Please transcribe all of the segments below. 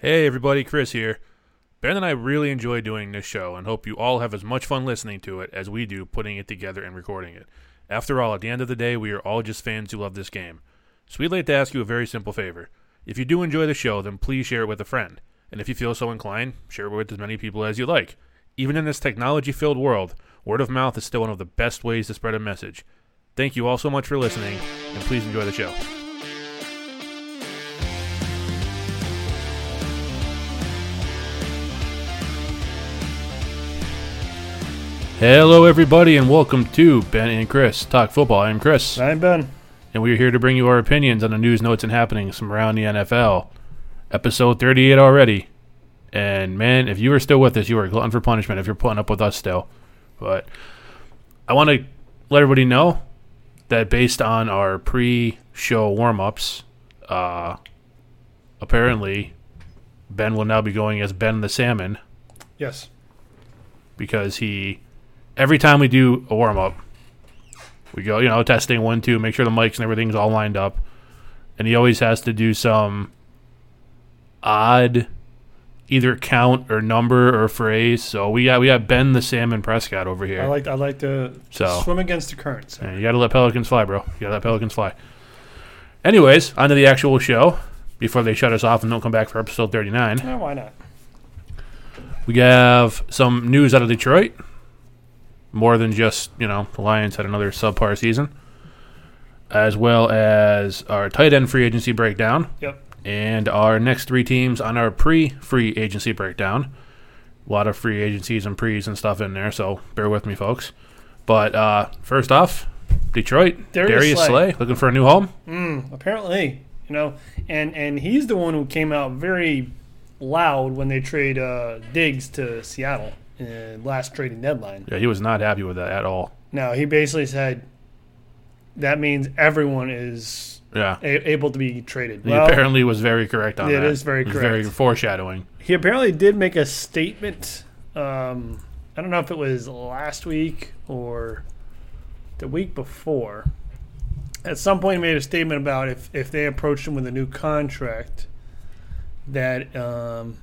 Hey everybody, Chris here. Ben and I really enjoy doing this show and hope you all have as much fun listening to it as we do putting it together and recording it. After all, at the end of the day, we are all just fans who love this game. So we'd like to ask you a very simple favor. If you do enjoy the show, then please share it with a friend. And if you feel so inclined, share it with as many people as you like. Even in this technology filled world, word of mouth is still one of the best ways to spread a message. Thank you all so much for listening, and please enjoy the show. Hello, everybody, and welcome to Ben and Chris Talk Football. I'm Chris, I'm Ben. and we are here to bring you our opinions on the news, notes, and happenings from around the NFL. Episode 38 already. And man, if you are still with us, you are a glutton for punishment if you're putting up with us still. But I want to let everybody know that based on our pre show warm ups, uh, apparently Ben will now be going as Ben the Salmon Yes. because he every time we do a warm up, we go, you know, testing one, two, make sure the mics and everything's all lined up, and he always has to do some odd either count or number or phrase. So we got we got Ben the Salmon Prescott over here. I like I like to So- swim against the current. So. Yeah, you got to let pelicans fly, bro. You got to let pelicans fly. Anyways, on to the actual show before they shut us off and don't come back for episode 39. Yeah, why not? We have some news out of Detroit. More than just, you know, the Lions had another subpar season. As well as our tight end free agency breakdown. Yep. And our next three teams on our pre free agency breakdown. A lot of free agencies and pre's and stuff in there, so bear with me, folks. But uh, first off, Detroit, Darius Darius, Slay. Slay. looking for a new home. Mm, apparently, you know, and and he's the one who came out very loud when they trade uh, Diggs to Seattle in last trading deadline. Yeah, he was not happy with that at all. Now he basically said that means everyone is Yeah. a- able to be traded. He Well, apparently was very correct on It It is very was Very correct. foreshadowing. he apparently did make a statement. Um, I don't know if it was last week or the week before. At some point, he made a statement about if, if they approached him with a new contract, that um,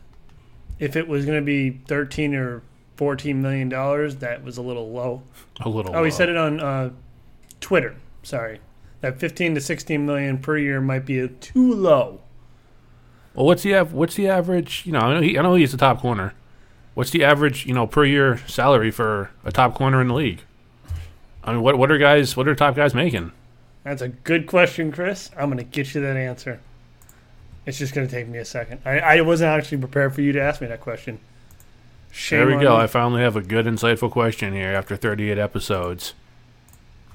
if it was going to be thirteen or fourteen million dollars, that was a little low. A little. Oh, he said it on uh, Twitter. Sorry, that fifteen to sixteen million per year might be too low. Well, what's the av- what's the average? You know, I know, he, I know he's the top corner. What's the average? You know, per year salary for a top corner in the league? I mean, what what are guys? What are top guys making? That's a good question, Chris. I'm going to get you that answer. It's just going to take me a second. I, I wasn't actually prepared for you to ask me that question. Shame there we go. you. I finally have a good, insightful question here after 38 episodes,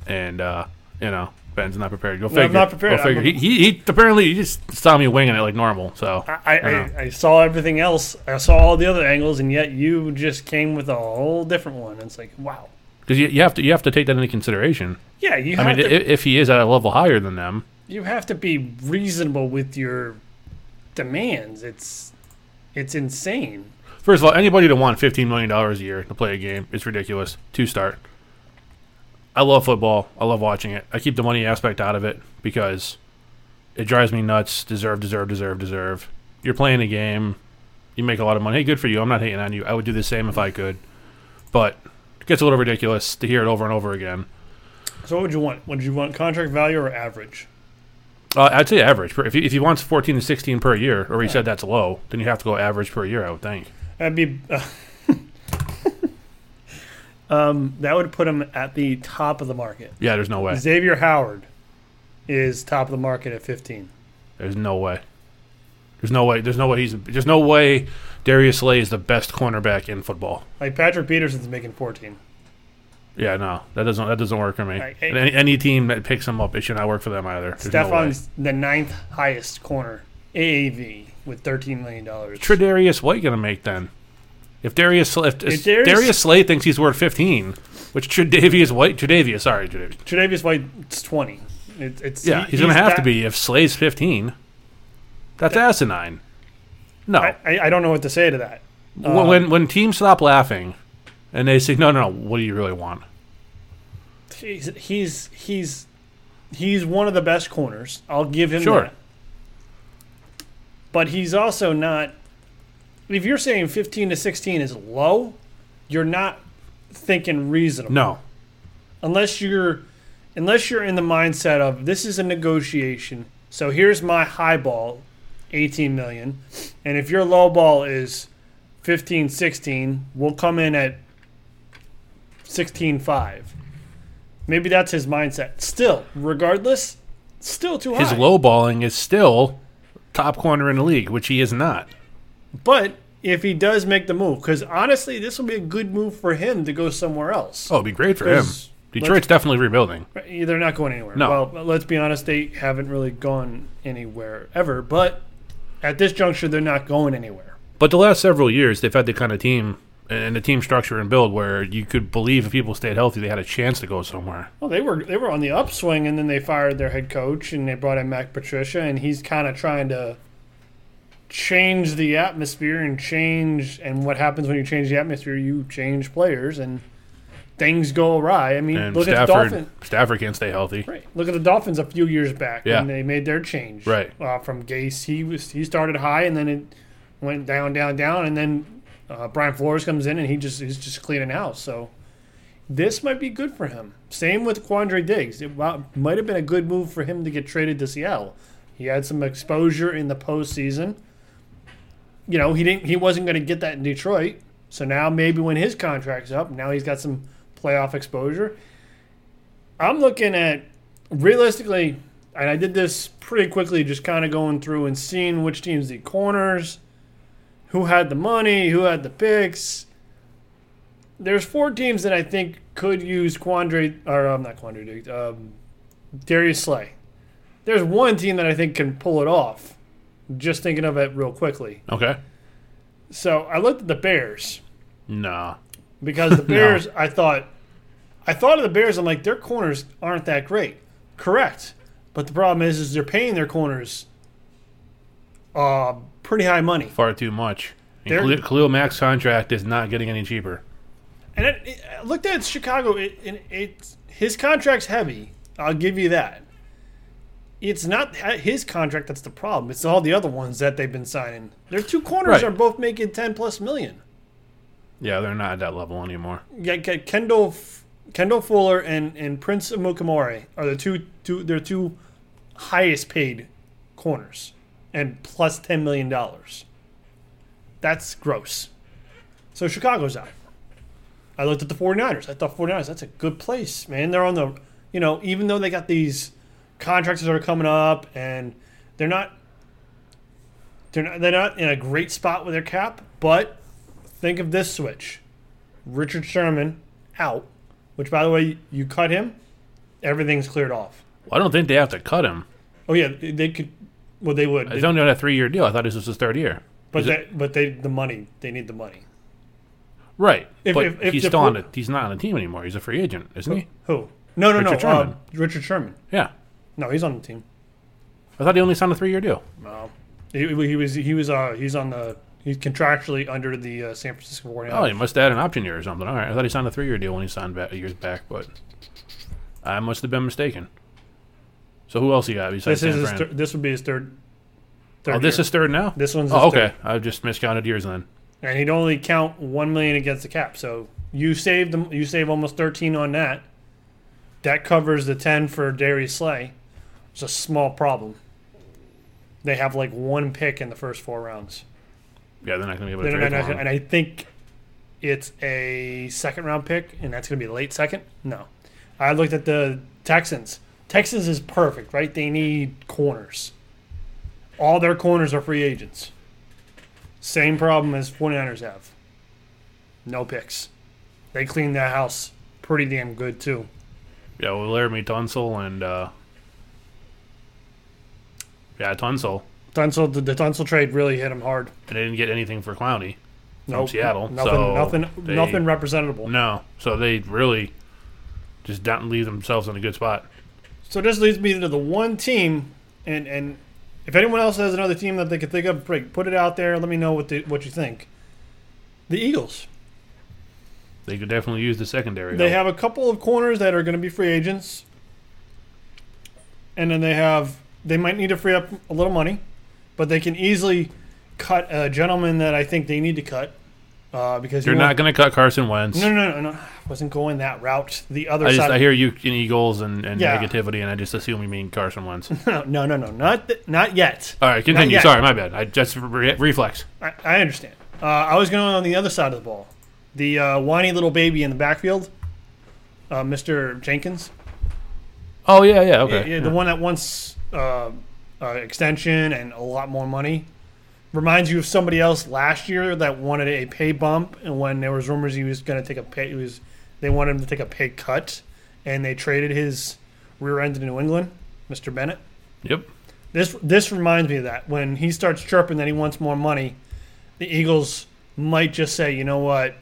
and uh, you know, Ben's not prepared. Go I'm figure. not prepared. Go figure. I'm- He, he, he apparently he just saw me winging it like normal. So I, I, I. I, saw everything else. I saw all the other angles, and yet you just came with a whole different one. It's like, wow. because you, you have to you have to take that into consideration. Yeah, you I mean, to. i if he is at a level higher than them, you have to be reasonable with your demands. It's it's insane. First of all, anybody to want fifteen million dollars a year to play a game is ridiculous. To start, I love football. I love watching it. I keep the money aspect out of it because it drives me nuts. Deserve, deserve, deserve, deserve. You're playing a game. You make a lot of money. Hey, good for you. I'm not hating on you. I would do the same if I could, but it gets a little ridiculous to hear it over and over again. So what would you want? Would you want contract value or average? Uh, I'd say average. If he, if he wants 14 to 16 per year, or he said that's low, then you have to go average per year. I would think. That'd be. Uh, um, that would put him at the top of the market. Yeah, there's no way. Xavier Howard is top of the market at 15. There's no way. There's no way. There's no way he's. There's no way Darius Slay is the best cornerback in football. Like Patrick Peterson's making 14. Yeah, no, that doesn't. That doesn't work for me. I- any, any team that picks him up, it should not work for them either. There's no way. The ninth highest corner AAV with 13 million dollars. Tre'Darius White gonna make then? If Darius, if, if Darius- Darius, Slay thinks he's worth 15, which Tre'Davious White, Tre'Davious, sorry, Tre'Davious. Tre'Davious White's 20. It, it's Yeah, he- he's gonna have to be if Slay's 15. That's asinine. No, I, I, don't know what to say to that. When- Uh, when when teams stop laughing, and they say, "No, no, no, what do you really want?" He's he's he's he's one of the best corners. I'll give him Sure. that. But he's also not if you're saying 15 to 16 is low, you're not thinking reasonable. No. Unless you're unless you're in the mindset of this is a negotiation. So here's my high ball, 18 million. And if your low ball is 15, 16, we'll come in at 16.5. Maybe that's his mindset. Still, regardless, still too high. His low balling is still top corner in the league, which he is not. But if he does make the move, because honestly, this will be a good move for him to go somewhere else. Oh, it'd be great for him. Detroit's definitely rebuilding. They're not going anywhere. No. Well, let's be honest, they haven't really gone anywhere ever. But at this juncture, they're not going anywhere. But the last several years, they've had the kind of team and the team structure and build where you could believe if people stayed healthy, they had a chance to go somewhere. Well, they were they were on the upswing, and then they fired their head coach, and they brought in Matt Patricia, and he's kind of trying to change the atmosphere and change. And what happens when you change the atmosphere? You change players, and things go awry. I mean, And look at the Stafford, Dolphins. Stafford can't stay healthy. Right. Look at the Dolphins a few years back Yeah. when they made their change. Right. Uh, from Gase, he was he started high and then it went down, down, down, and then uh, Brian Flores comes in and he just he's just cleaning house. So this might be good for him. Same with Quandre Diggs. It might have been a good move for him to get traded to Seattle. He had some exposure in the postseason. You know, he didn't. He wasn't going to get that in Detroit. So now maybe when his contract's up, now he's got some playoff exposure. I'm looking at realistically, and I did this pretty quickly, just kind of going through and seeing which teams need corners, who had the money, who had the picks. There's four teams that I think could use Quandre, or um, not Quandre, Diggs, um, Darius Slay. There's one team that I think can pull it off. Just thinking of it real quickly. Okay. So I looked at the Bears Nah. because the Bears, I thought, I thought of the Bears. I'm like, their corners aren't that great. Correct, but the problem is, is they're paying their corners, uh, pretty high money. Far too much. They're- Khalil, Mack's contract is not getting any cheaper. And it, it, I looked at Chicago. It, it, it his contract's heavy. I'll give you that. It's not his contract that's the problem. It's all the other ones that they've been signing. Their two corners Right. are both making ten plus million. Yeah, they're not at that level anymore. Yeah, Kendall Kendall Fuller and, and Prince Amukamara are the two two their two highest paid corners and plus ten million dollars. That's gross. So Chicago's out. I looked at the 49ers. I thought 49ers, that's a good place, man. They're on the you know, even though they got these contracts that are coming up and they're not they're not they're not in a great spot with their cap, but think of this switch. Richard Sherman out, which by the way, you cut him, everything's cleared off. Well, I don't think they have to cut him. Oh yeah, they could. Well, they would, He's only on a three-year deal. I thought this was his third year. but they, but they the money. They need the money. Right, If- but if- if he's still on. fo- he's not on the team anymore. He's a free agent, isn't he? Who? No, no, Richard no. Sherman. Uh, Richard Sherman. Yeah, No, he's on the team. I thought he only signed a three-year deal. No, he, he was he was uh he's on the he's contractually under the uh, San Francisco 49ers. Oh, he must have had an option year or something. All right, I thought he signed a three-year deal when he signed back years back, but I must have been mistaken. So who else you got besides this is San his Fran? thir- this would be his third. third oh, this year. is third now. this one's oh, his Oh, okay. I just miscounted years then. and he'd only count one million against the cap. So you saved them. You save almost thirteen on that. That covers the ten for Darius Slay. It's a small problem. They have like one pick in the first four rounds, Yeah, they're not going to be able to trade him. and I think it's a second round pick, and that's going to be late second. No, I looked at the Texans. Texans is perfect, right? They need corners. All their corners are free agents. Same problem as 49ers have. No picks. They cleaned that house pretty damn good too. Yeah, well, Laremy Tunsil and uh, yeah, Tunsil. Tunsil, the, the Tunsil trade really hit him hard. And they didn't get anything for Clowney from Nope, Seattle. Nothing, so nothing, they- nothing representable. No, so they really just don't leave themselves in a good spot. So this leads me to the one team, and and if anyone else has another team that they could think of, break, put it out there. Let me know what the, what you think. The Eagles. They could definitely use the secondary. They help. have a couple of corners that are going to be free agents, and then they have they might need to free up a little money, but they can easily cut a gentleman that I think they need to cut uh, because You're he not going to cut Carson Wentz. No, no, no, no. I wasn't going that route. The other I just side. I hear you in Eagles and, and Yeah. negativity, and I just assume you mean Carson Wentz. no, no, no, no, not th- not yet. All right, continue. Sorry, my bad. I just re- reflex. I, I understand. Uh, I was going on the other side of the ball. The uh, whiny little baby in the backfield, uh, Mr. Jenkins. Oh yeah, yeah, okay. Yeah, yeah, the one that wants uh, uh, extension and a lot more money. Reminds you of somebody else last year that wanted a pay bump, and when there was rumors he was going to take a pay, he was they wanted him to take a pay cut, and they traded his rear end to New England, Mr. Bennett. Yep. This this reminds me of that. When he starts chirping that he wants more money, the Eagles might just say, you know what,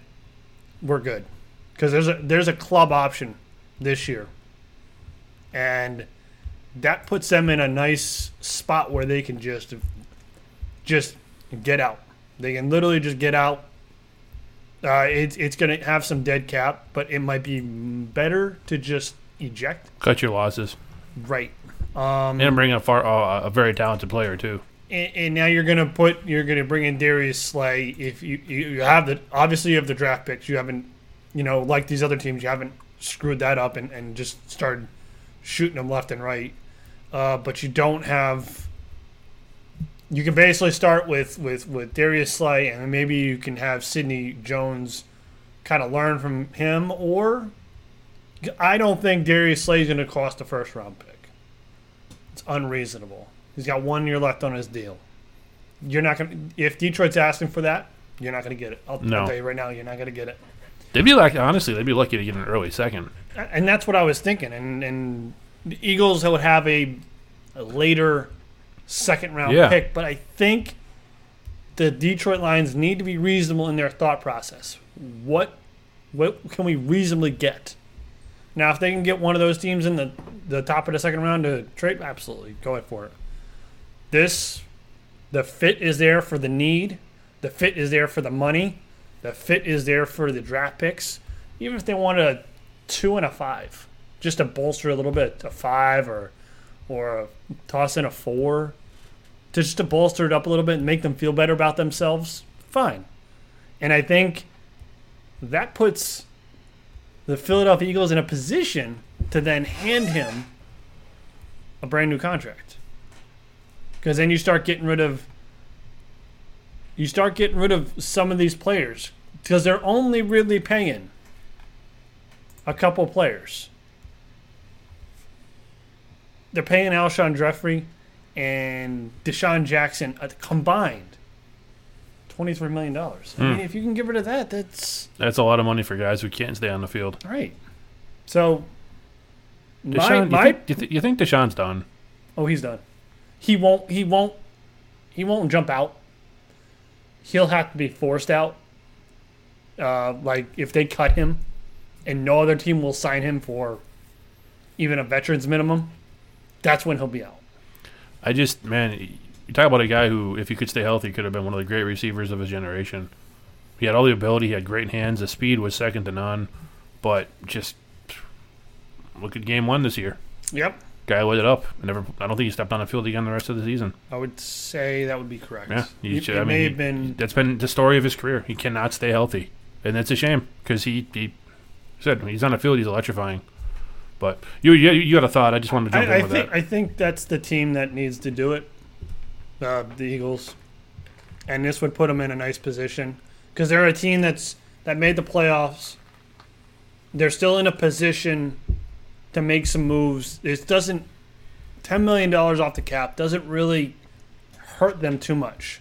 we're good, because there's a there's a club option this year, and that puts them in a nice spot where they can just just get out. They can literally just get out. Uh, it's it's going to have some dead cap, but it might be better to just eject. Cut your losses Right. Um, and bring a far uh, a very talented player too. and, and now you're gonna put you're gonna bring in Darius Slay. If you, you you have the obviously you have the draft picks, you haven't you know like these other teams, you haven't screwed that up and, and just started shooting them left and right. Uh, but you don't have. You can basically start with with with Darius Slay, and then maybe you can have Sidney Jones kind of learn from him, or I don't think Darius Slay is going to cost a first round pick. It's unreasonable. He's got one year left on his deal. You're not going to, if Detroit's asking for that, you're not going to get it. I'll, No. I'll tell you right now, you're not going to get it. They'd be like honestly, they'd be lucky to get an early second. And that's what I was thinking. And, and the Eagles would have a, a later second round Yeah. pick, but I think the Detroit Lions need to be reasonable in their thought process. What what can we reasonably get? Now, if they can get one of those teams in the, the top of the second round to trade, absolutely go ahead for it. This, the fit is there for the need, the fit is there for the money, the fit is there for the draft picks. Even if they want a two and a five, just to bolster a little bit, a five or or a, toss in a four, to just to bolster it up a little bit and make them feel better about themselves. Fine, and I think that puts the Philadelphia Eagles in a position to then hand him a brand new contract. Because then you start getting rid of you start getting rid of some of these players because they're only really paying a couple players. They're paying Alshon Jeffery and DeSean Jackson uh, combined twenty-three million dollars. I mean, if you can get rid of that, that's That's a lot of money for guys who can't stay on the field. Right. So, my, DeSean, you, my think, you, th- you think DeSean's done? oh, he's done. He won't. He won't. He won't jump out. He'll have to be forced out. Uh, like if they cut him, and no other team will sign him for even a veterans minimum, that's when he'll be out. I just man, you talk about a guy who, if he could stay healthy, could have been one of the great receivers of his generation. He had all the ability, he had great hands, the speed was second to none, but just look at game one this year. Yep, Guy lit it up. Never, I don't think he stepped on the field again the rest of the season. I would say that would be correct. Yeah, should- it I may mean, have been. That's been the story of his career. He cannot stay healthy, and that's a shame because he, he said when he's on the field, he's electrifying. But you, you, you got a thought? I just wanted to jump I, in I with think that. I think that's the team that needs to do it. Uh, the Eagles, and this would put them in a nice position because they're a team that's that made the playoffs. They're still in a position to make some moves. It doesn't ten million dollars off the cap doesn't really hurt them too much.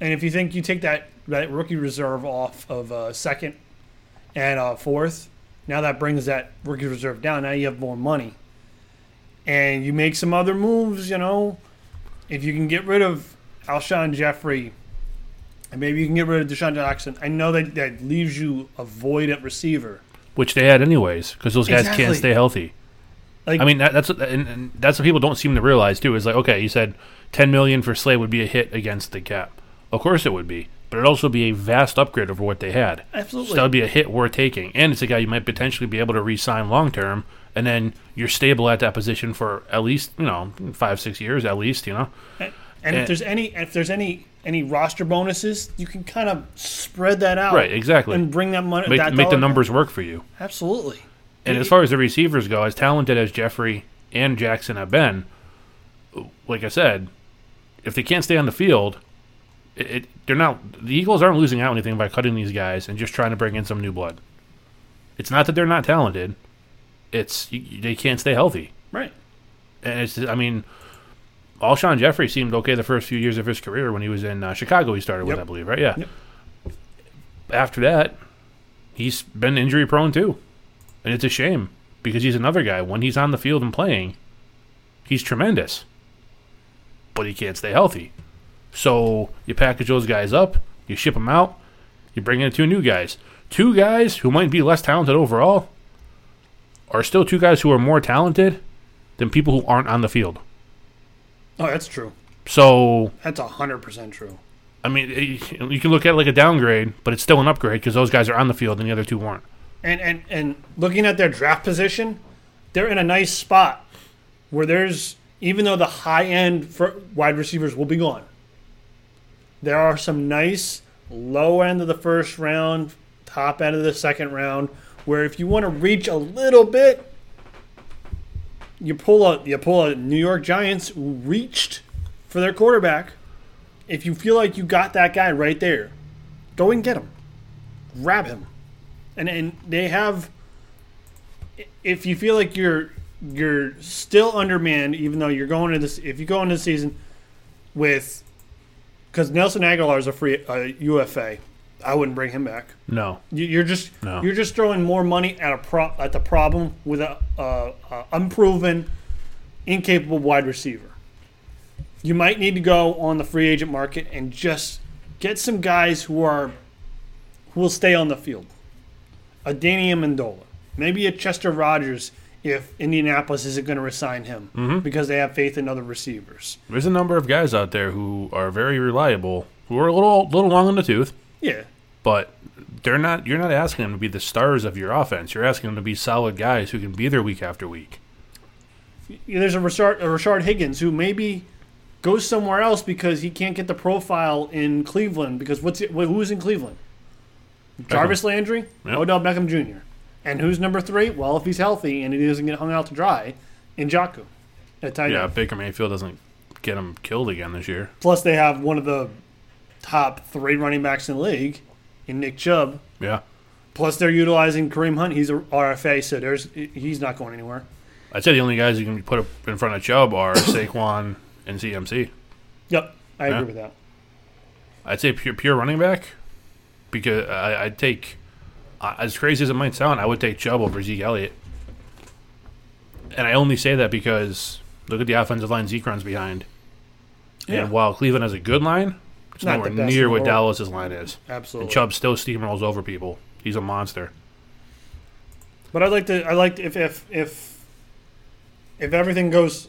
And if you think you take that that rookie reserve off of uh, second and uh, fourth, now that brings that rookie reserve down. Now you have more money and you make some other moves, you know, if you can get rid of Alshon Jeffery, and maybe you can get rid of DeSean Jackson, I know that that leaves you a void at receiver. Which they had anyways, because those guys Exactly. can't stay healthy. Like, I mean, that, that's what, and, and that's what people don't seem to realize too. Is like, okay, you said ten million for Slay would be a hit against the cap. Of course it would be, but it'd also be a vast upgrade over what they had. absolutely. So that would be a hit worth taking, and it's a guy you might potentially be able to re-sign long term, and then you're stable at that position for at least you know five six years at least. You know, and and- if there's any, if there's any any roster bonuses, you can kind of spread that out, Right, exactly. and bring that money. Make, that make the numbers work for you. absolutely. And as far as the receivers go, as talented as Jeffery and Jackson have been, like I said, if they can't stay on the field, it, they're not. The Eagles aren't losing out anything by cutting these guys and just trying to bring in some new blood. It's not that they're not talented; it's you, they can't stay healthy. Right. And it's, I mean, Alshon Jeffery seemed okay the first few years of his career when he was in uh, Chicago. He started with, Yep. I believe, right? Yeah. Yep. After that, he's been injury prone too, and it's a shame because he's another guy. When he's on the field and playing, he's tremendous, but he can't stay healthy. So you package those guys up, you ship them out, you bring in two new guys. Two guys who might be less talented overall are still two guys who are more talented than people who aren't on the field. Oh, that's true. So, That's hundred percent true. I mean, it- you can look at it like a downgrade, but it's still an upgrade because those guys are on the field and the other two weren't. And and and looking at their draft position, they're in a nice spot where there's even though the high end for wide receivers will be gone, there are some nice low end of the first round, top end of the second round, where if you want to reach a little bit, you pull a you pull a New York Giants reached for their quarterback. If you feel like you got that guy right there, go and get him, grab him and and they have. If you feel like you're you're still undermanned, even though you're going into this, if you go into the season with, because Nelson Agholor is a free uh, UFA, I wouldn't bring him back. No. You- You're just No. you're just throwing more money at a pro, at the problem with a, a, a unproven, incapable wide receiver. You might need to go on the free agent market and just get some guys who are who will stay on the field. A Danny Amendola, maybe a Chester Rogers if Indianapolis isn't going to resign him mm-hmm. because they have faith in other receivers. There's a number of guys out there who are very reliable, who are a little little long in the tooth, Yeah, but they're not. You're not asking them to be the stars of your offense. You're asking them to be solid guys who can be there week after week. there's a Rashard, a Rashard Higgins who maybe goes somewhere else because he can't get the profile in Cleveland. Because what's it, who's in Cleveland? Jarvis Landry, Yep. Odell Beckham Jr. And who's number three? Well, if he's healthy and he doesn't get hung out to dry, Njoku at tight Yeah, end. Baker Mayfield doesn't get him killed again this year. Plus, they have one of the top three running backs in the league in Nick Chubb. Yeah, Plus, they're utilizing Kareem Hunt. He's a RFA, so there's he's not going anywhere. I'd say the only guys you can put up in front of Chubb are Saquon and CMC. Yep, I agree with that. I'd say pure pure running back because I, I'd take as crazy as it might sound, I would take Chubb over Zeke Elliott. And I only say that because look at the offensive line Zeke runs behind. Yeah. And while Cleveland has a good line, it's Not nowhere the best in near what. Dallas's line is. Absolutely. And Chubb still steamrolls over people. He's a monster. But I'd like to. I like to, if if if if everything goes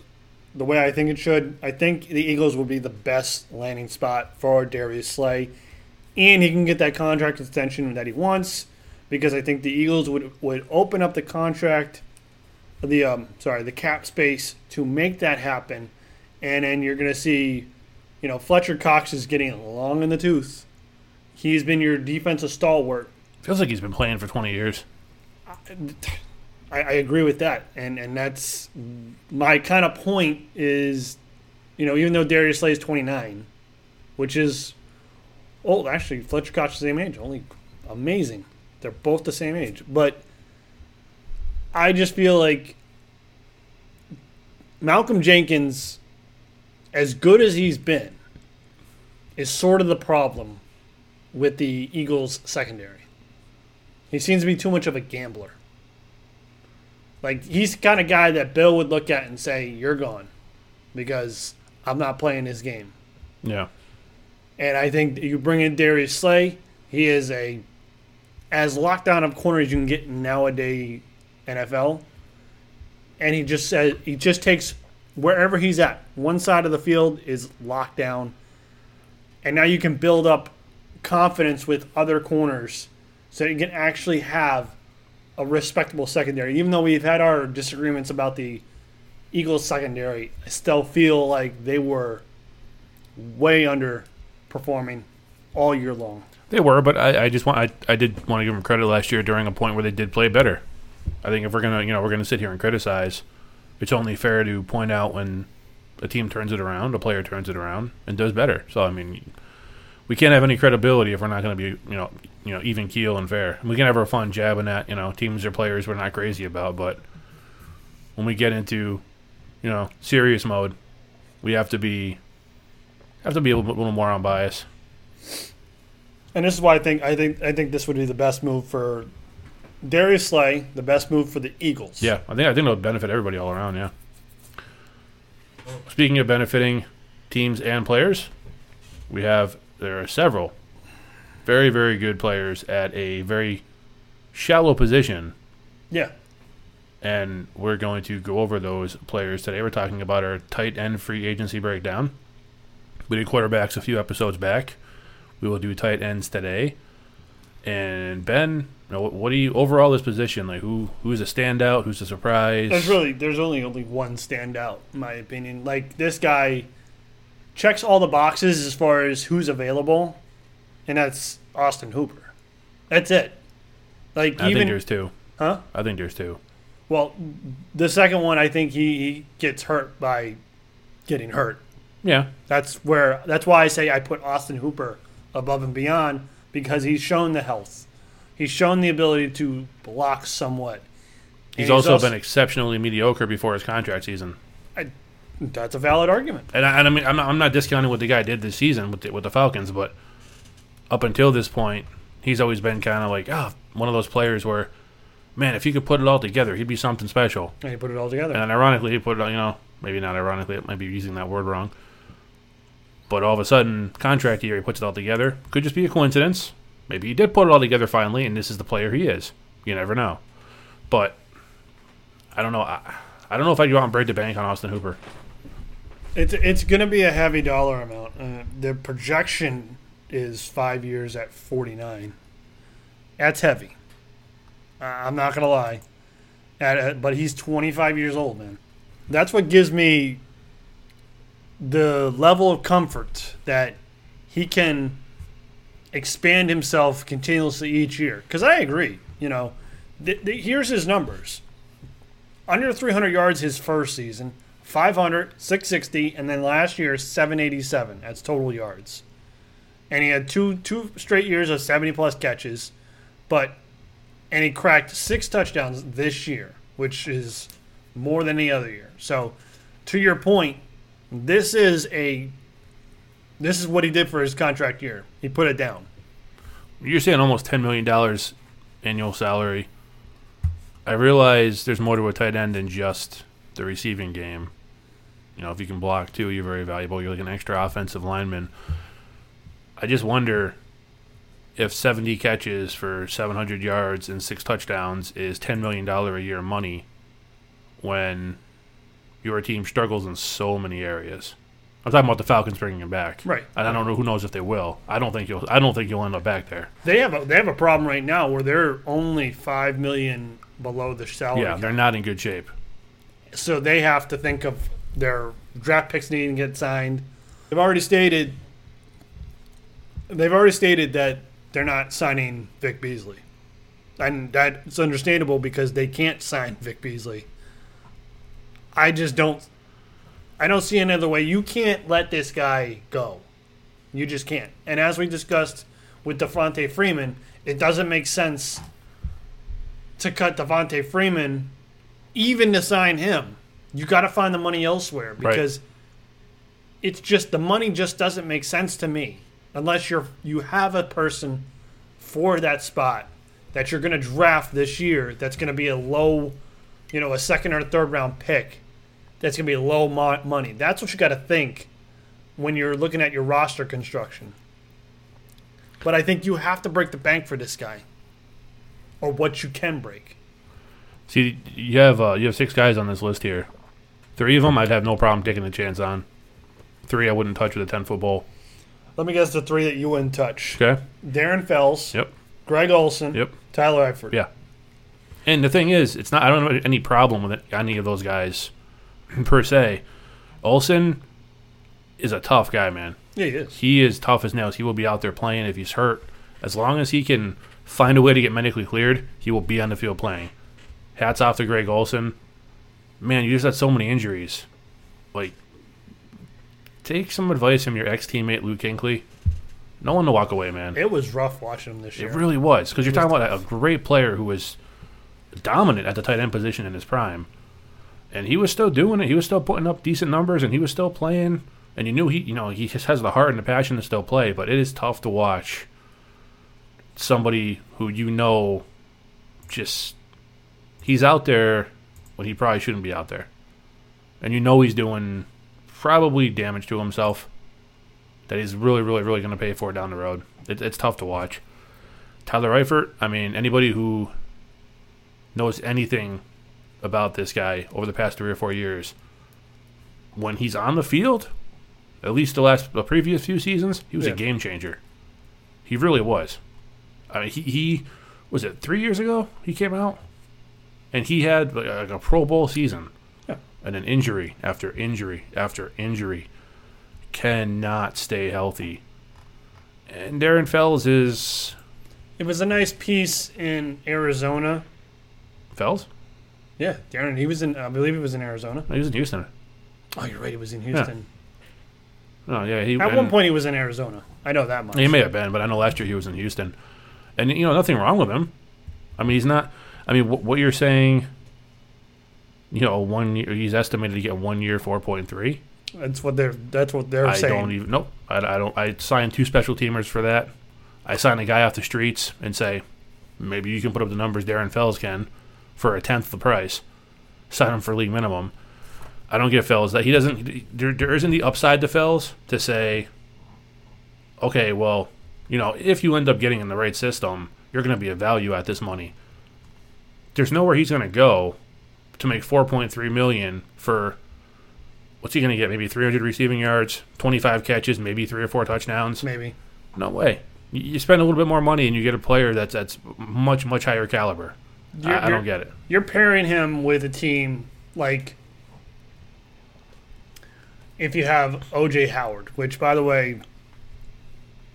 the way I think it should. I think the Eagles would be the best landing spot for Darius Slay, and he can get that contract extension that he wants because I think the Eagles would would open up the contract, the um sorry the cap space to make that happen, and then you're gonna see, you know, Fletcher Cox is getting long in the tooth. He's been your defensive stalwart Feels like he's been playing for 20 years. I, I agree with that, and and that's my kind of point is, you know, even though Darius Slay is 29, which is old, actually Fletcher Cox is the same age, only amazing. They're both the same age, but I just feel like Malcolm Jenkins, as good as he's been, is sort of the problem with the Eagles secondary. He seems to be too much of a gambler. Like he's the kind of guy that Bill would look at and say, "You're gone," because I'm not playing his game. Yeah. And I think you bring in Darius Slay, he is a as locked down of corner as you can get in nowadays NFL. And he just says he just takes wherever he's at. One side of the field is locked down. And now you can build up confidence with other corners so you can actually have a respectable secondary. Even though we've had our disagreements about the Eagles secondary, I still feel like they were way underperforming all year long. They were, but I, I just want I, I did want to give them credit last year during a point where they did play better. I think if we're gonna you know we're gonna sit here and criticize, it's only fair to point out when a team turns it around, a player turns it around, and does better. So I mean, we can't have any credibility if we're not going to be you know you know even keel and fair. We can have our fun jabbing at you know teams or players we're not crazy about, but when we get into you know serious mode, we have to be have to be a little, little more unbiased. And this is why I think I think I think this would be the best move for Darius Slay, the best move for the Eagles. Yeah, I think I think it'll benefit everybody all around. Yeah. Speaking of benefiting teams and players, we have there are several very very good players at a very shallow position, Yeah. and we're going to go over those players today. We're talking about our tight end free agency breakdown. We did quarterbacks a few episodes back. We will do tight ends today. And Ben, you know, what do you overall this position like? Who who's a standout? Who's a surprise? There's really there's only only one standout, in my opinion. Like this guy checks all the boxes as far as who's available, and that's Austin Hooper. That's it. Like I even think there's two. huh? I think there's two. Well, the second one I think he, he gets hurt by getting hurt. Yeah, That's where that's why I say I put Austin Hooper above and beyond because he's shown the health. He's shown the ability to block somewhat. he's And also, been exceptionally mediocre before his contract season. I, that's a valid argument. And I, and I mean, I'm not, I'm not discounting what the guy did this season with the, with the Falcons, but up until this point, he's always been kind of like, ah, one of those players where, man, if he could put it all together, he'd be something special. And he put it all together. And ironically, he put it, you know, maybe not ironically, it might be using that word wrong. But all of a sudden, contract year, he puts it all together. Could just be a coincidence. Maybe he did put it all together finally, and this is the player he is. You never know. But I don't know. I, I don't know if I'd go out and break the bank on Austin Hooper. It's it's going to be a heavy dollar amount. Uh, the projection is five years at forty nine. That's heavy. Uh, I'm not going to lie. At, at- but he's 25 years old, man. That's what gives me the level of comfort that he can expand himself continuously each year. Because I agree, you know, th- th- here's his numbers under 300 yards his first season, 500, 660, and then last year 787. That's total yards. And he had two two straight years of 70 plus catches, but and he cracked six touchdowns this year, which is more than any other year. So, to your point, this is a this is what he did for his contract year. He put it down. You're saying almost $10 million annual salary. I realize there's more to a tight end than just the receiving game. You know, if you can block too, you're very valuable. You're like an extra offensive lineman. I just wonder if 70 catches for 700 yards and six touchdowns is $10 million a year money when your team struggles in so many areas. I'm talking about the Falcons bringing him back. Right. And I don't know who knows if they will. I don't think you'll. I don't think you'll end up back there. They have a they have a problem right now where they're only five million below the salary. Yeah, they're not in good shape. so they have to think of their draft picks needing to get signed. They've already stated they've already stated that they're not signing Vic Beasley. And that's understandable because they can't sign Vic Beasley. I just don't I don't see any other way. You can't let this guy go. You just can't. And as we discussed with Devonta Freeman, it doesn't make sense to cut Devonta Freeman even to sign him. You got to find the money elsewhere Right. because it's just the money just doesn't make sense to me unless you're you have a person for that spot that you're going to draft this year that's going to be a low, you know, a second or third round pick. That's going to be low mo- money. That's what you got to think when you're looking at your roster construction. But I think you have to break the bank for this guy, or what you can break. See, you have uh, you have six guys on this list here. Three of them I'd have no problem taking the chance on. Three I wouldn't touch with a ten foot ball. Let me guess the three that you wouldn't touch: Okay. Darren Fells, Yep. Greg Olsen, Yep. Tyler Eifert. Yeah. And the thing is, it's not. I don't have any problem with it, any of those guys, per se. Olsen, is a tough guy, man. Yeah, he is. He is tough as nails. He will be out there playing if he's hurt. As long as he can find a way to get medically cleared, he will be on the field playing. Hats off to Greg Olsen. Man, you just had so many injuries. Like, take some advice from your ex teammate Luke Kuechly. No one to walk away, man. It was rough watching him this year. It really was because you're talking was about a great player who was dominant at the tight end position in his prime, and he was still doing it. He was still putting up decent numbers, and he was still playing. And you knew he, you know, he just has the heart and the passion to still play. But it is tough to watch somebody who you know just he's out there when he probably shouldn't be out there, and you know he's doing probably damage to himself that he's really, really, really going to pay for down the road. It, it's tough to watch. Tyler Eifert, I mean, anybody who knows anything about this guy over the past three or four years, when he's on the field, at least the last the previous few seasons, he was Yeah. a game changer. He really was. I mean, he, he was it three years ago he came out, and he had like a, like a Pro Bowl season, Yeah. and an injury after injury after injury, cannot stay healthy. And Darren Fells is It was a nice piece in Arizona. Fells. Yeah, Darren. He was in. I believe he was in Arizona. No, he was in Houston. Oh, you're right. He was in Houston. No, yeah, he At and- one point, he was in Arizona. I know that much. He may have been, but I know last year he was in Houston, and you know nothing wrong with him. I mean, he's not. I mean, wh- what you're saying, you know, one year he's estimated to get one year four point three. That's what they're. That's what they're I saying. I don't even. Nope. I, I don't. I signed two special teamers for that. I sign a guy off the streets and say, maybe you can put up the numbers Darren Fells can for a tenth the price. Sign him for league minimum. I don't get Fells that he doesn't. There, there isn't the upside to Fells to say, okay, well, you know, if you end up getting in the right system, you're going to be a value at this money. There's nowhere he's going to go to make 4.3 million for what's he going to get? Maybe 300 receiving yards, 25 catches, maybe three or four touchdowns. Maybe. No way. You, you spend a little bit more money and you get a player that's that's much much higher caliber. You're, I, I don't get it. You're pairing him with a team like if you have OJ Howard, which by the way,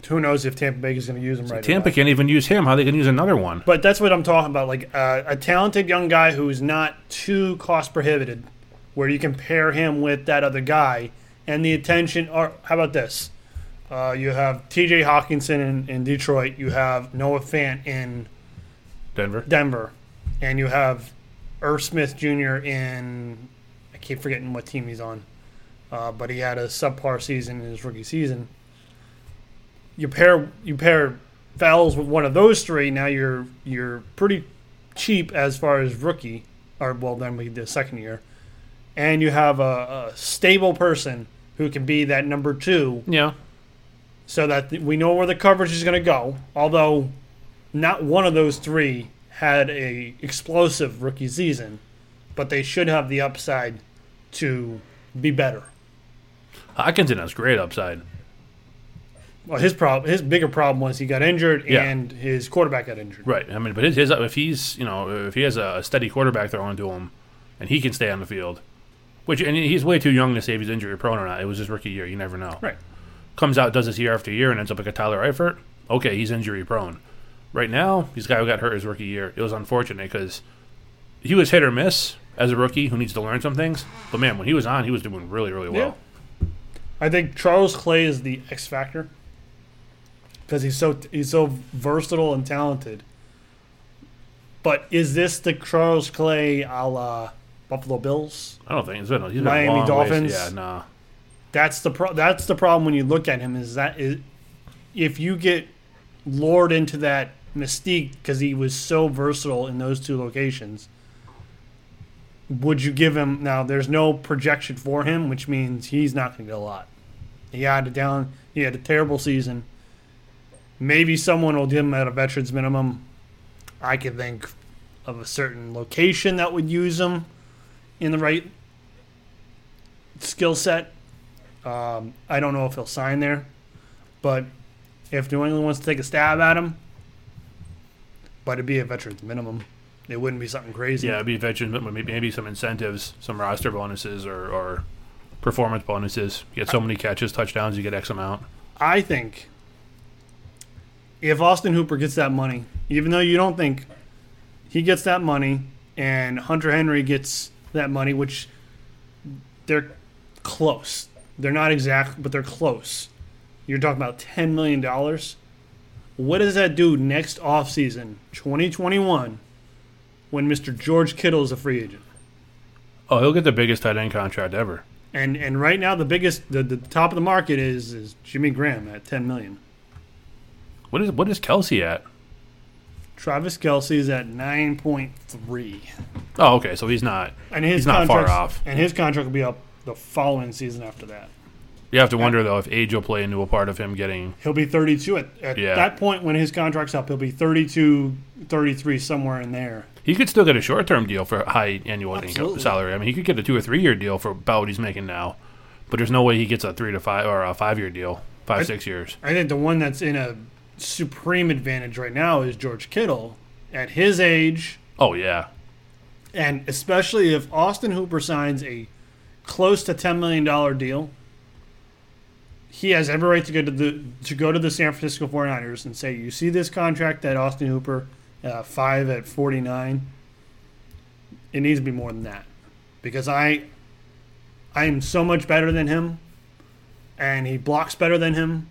who knows if Tampa Bay is going to use him right? Tampa can't even use him. How they can use another one? But that's what I'm talking about. Like uh, a talented young guy who's not too cost prohibited, where you can pair him with that other guy, and the attention. Or how about this? Uh, you have T.J. Hockenson in, in Detroit. You have Noah Fant in Denver. Denver, and you have Irv Smith Jr. in. I keep forgetting what team he's on, uh, but he had a subpar season in his rookie season. You pair you pair Fells with one of those three. Now you're you're pretty cheap as far as rookie, or well then we the second year, and you have a, a stable person who can be that number two Yeah. so that we know where the coverage is going to go. Although not one of those three had a explosive rookie season, but they should have the upside to be better. Hockenson has great upside. Well, his problem, his bigger problem was he got injured Yeah. and his quarterback got injured. Right. I mean, but his, his if he's you know if he has a steady quarterback throwing to him, and he can stay on the field, which and he's way too young to say if he's injury prone or not. It was his rookie year. You never know. Right. Comes out, does this year after year, and ends up like a Tyler Eifert. Okay, he's injury prone. Right now, he's a guy who got hurt his rookie year. It was unfortunate because he was hit or miss as a rookie who needs to learn some things. But man, when he was on, he was doing really, really well. I think Charles Clay is the X factor because he's so he's so versatile and talented. But is this the Charles Clay a la Buffalo Bills? I don't think it's been. He's been Miami long ways- Dolphins? Yeah, nah. That's the pro- that's the problem when you look at him is that is, if you get lured into that mystique because he was so versatile in those two locations, would you give him now? There's no projection for him, which means he's not going to get a lot. He had a down. He had a terrible season. Maybe someone will give him at a veterans minimum. I can think of a certain location that would use him in the right skill set. Um, I don't know if he'll sign there, but if New England wants to take a stab at him, but it'd be a veterans minimum. It wouldn't be something crazy. Yeah, it'd be veterans, but maybe, maybe some incentives, some roster bonuses, or, or performance bonuses. You get so many catches, touchdowns, you get X amount. I think if Austin Hooper gets that money, even though you don't think he gets that money and Hunter Henry gets that money, which they're close. They're not exact, but they're close. You're talking about $10 million. What does that do next offseason, 2021, when Mr. George Kittle is a free agent? Oh, he'll get the biggest tight end contract ever. And and right now the biggest the, the top of the market is is Jimmy Graham at 10 million. What is what is Kelce at? Travis Kelce is at 9.3. Oh, okay, so he's not. And his He's not far off. And his contract will be up the following season after that. You have to wonder though if age will play into a part of him getting. He'll be 32 at, at Yeah. that point when his contract's up. He'll be 32, 33 somewhere in there. He could still get a short term deal for high annual Absolutely. salary. I mean, he could get a two or three year deal for about what he's making now, but there's no way he gets a three to five or a five year deal, five I- six years. I think the one that's in a supreme advantage right now is George Kittle at his age, Oh yeah, and especially if Austin Hooper signs a close to ten million dollar deal, he has every right to go to the to go to the San Francisco 49ers and say, "You see this contract that Austin Hooper, uh, five at forty nine. It needs to be more than that, because I, I am so much better than him, and he blocks better than him.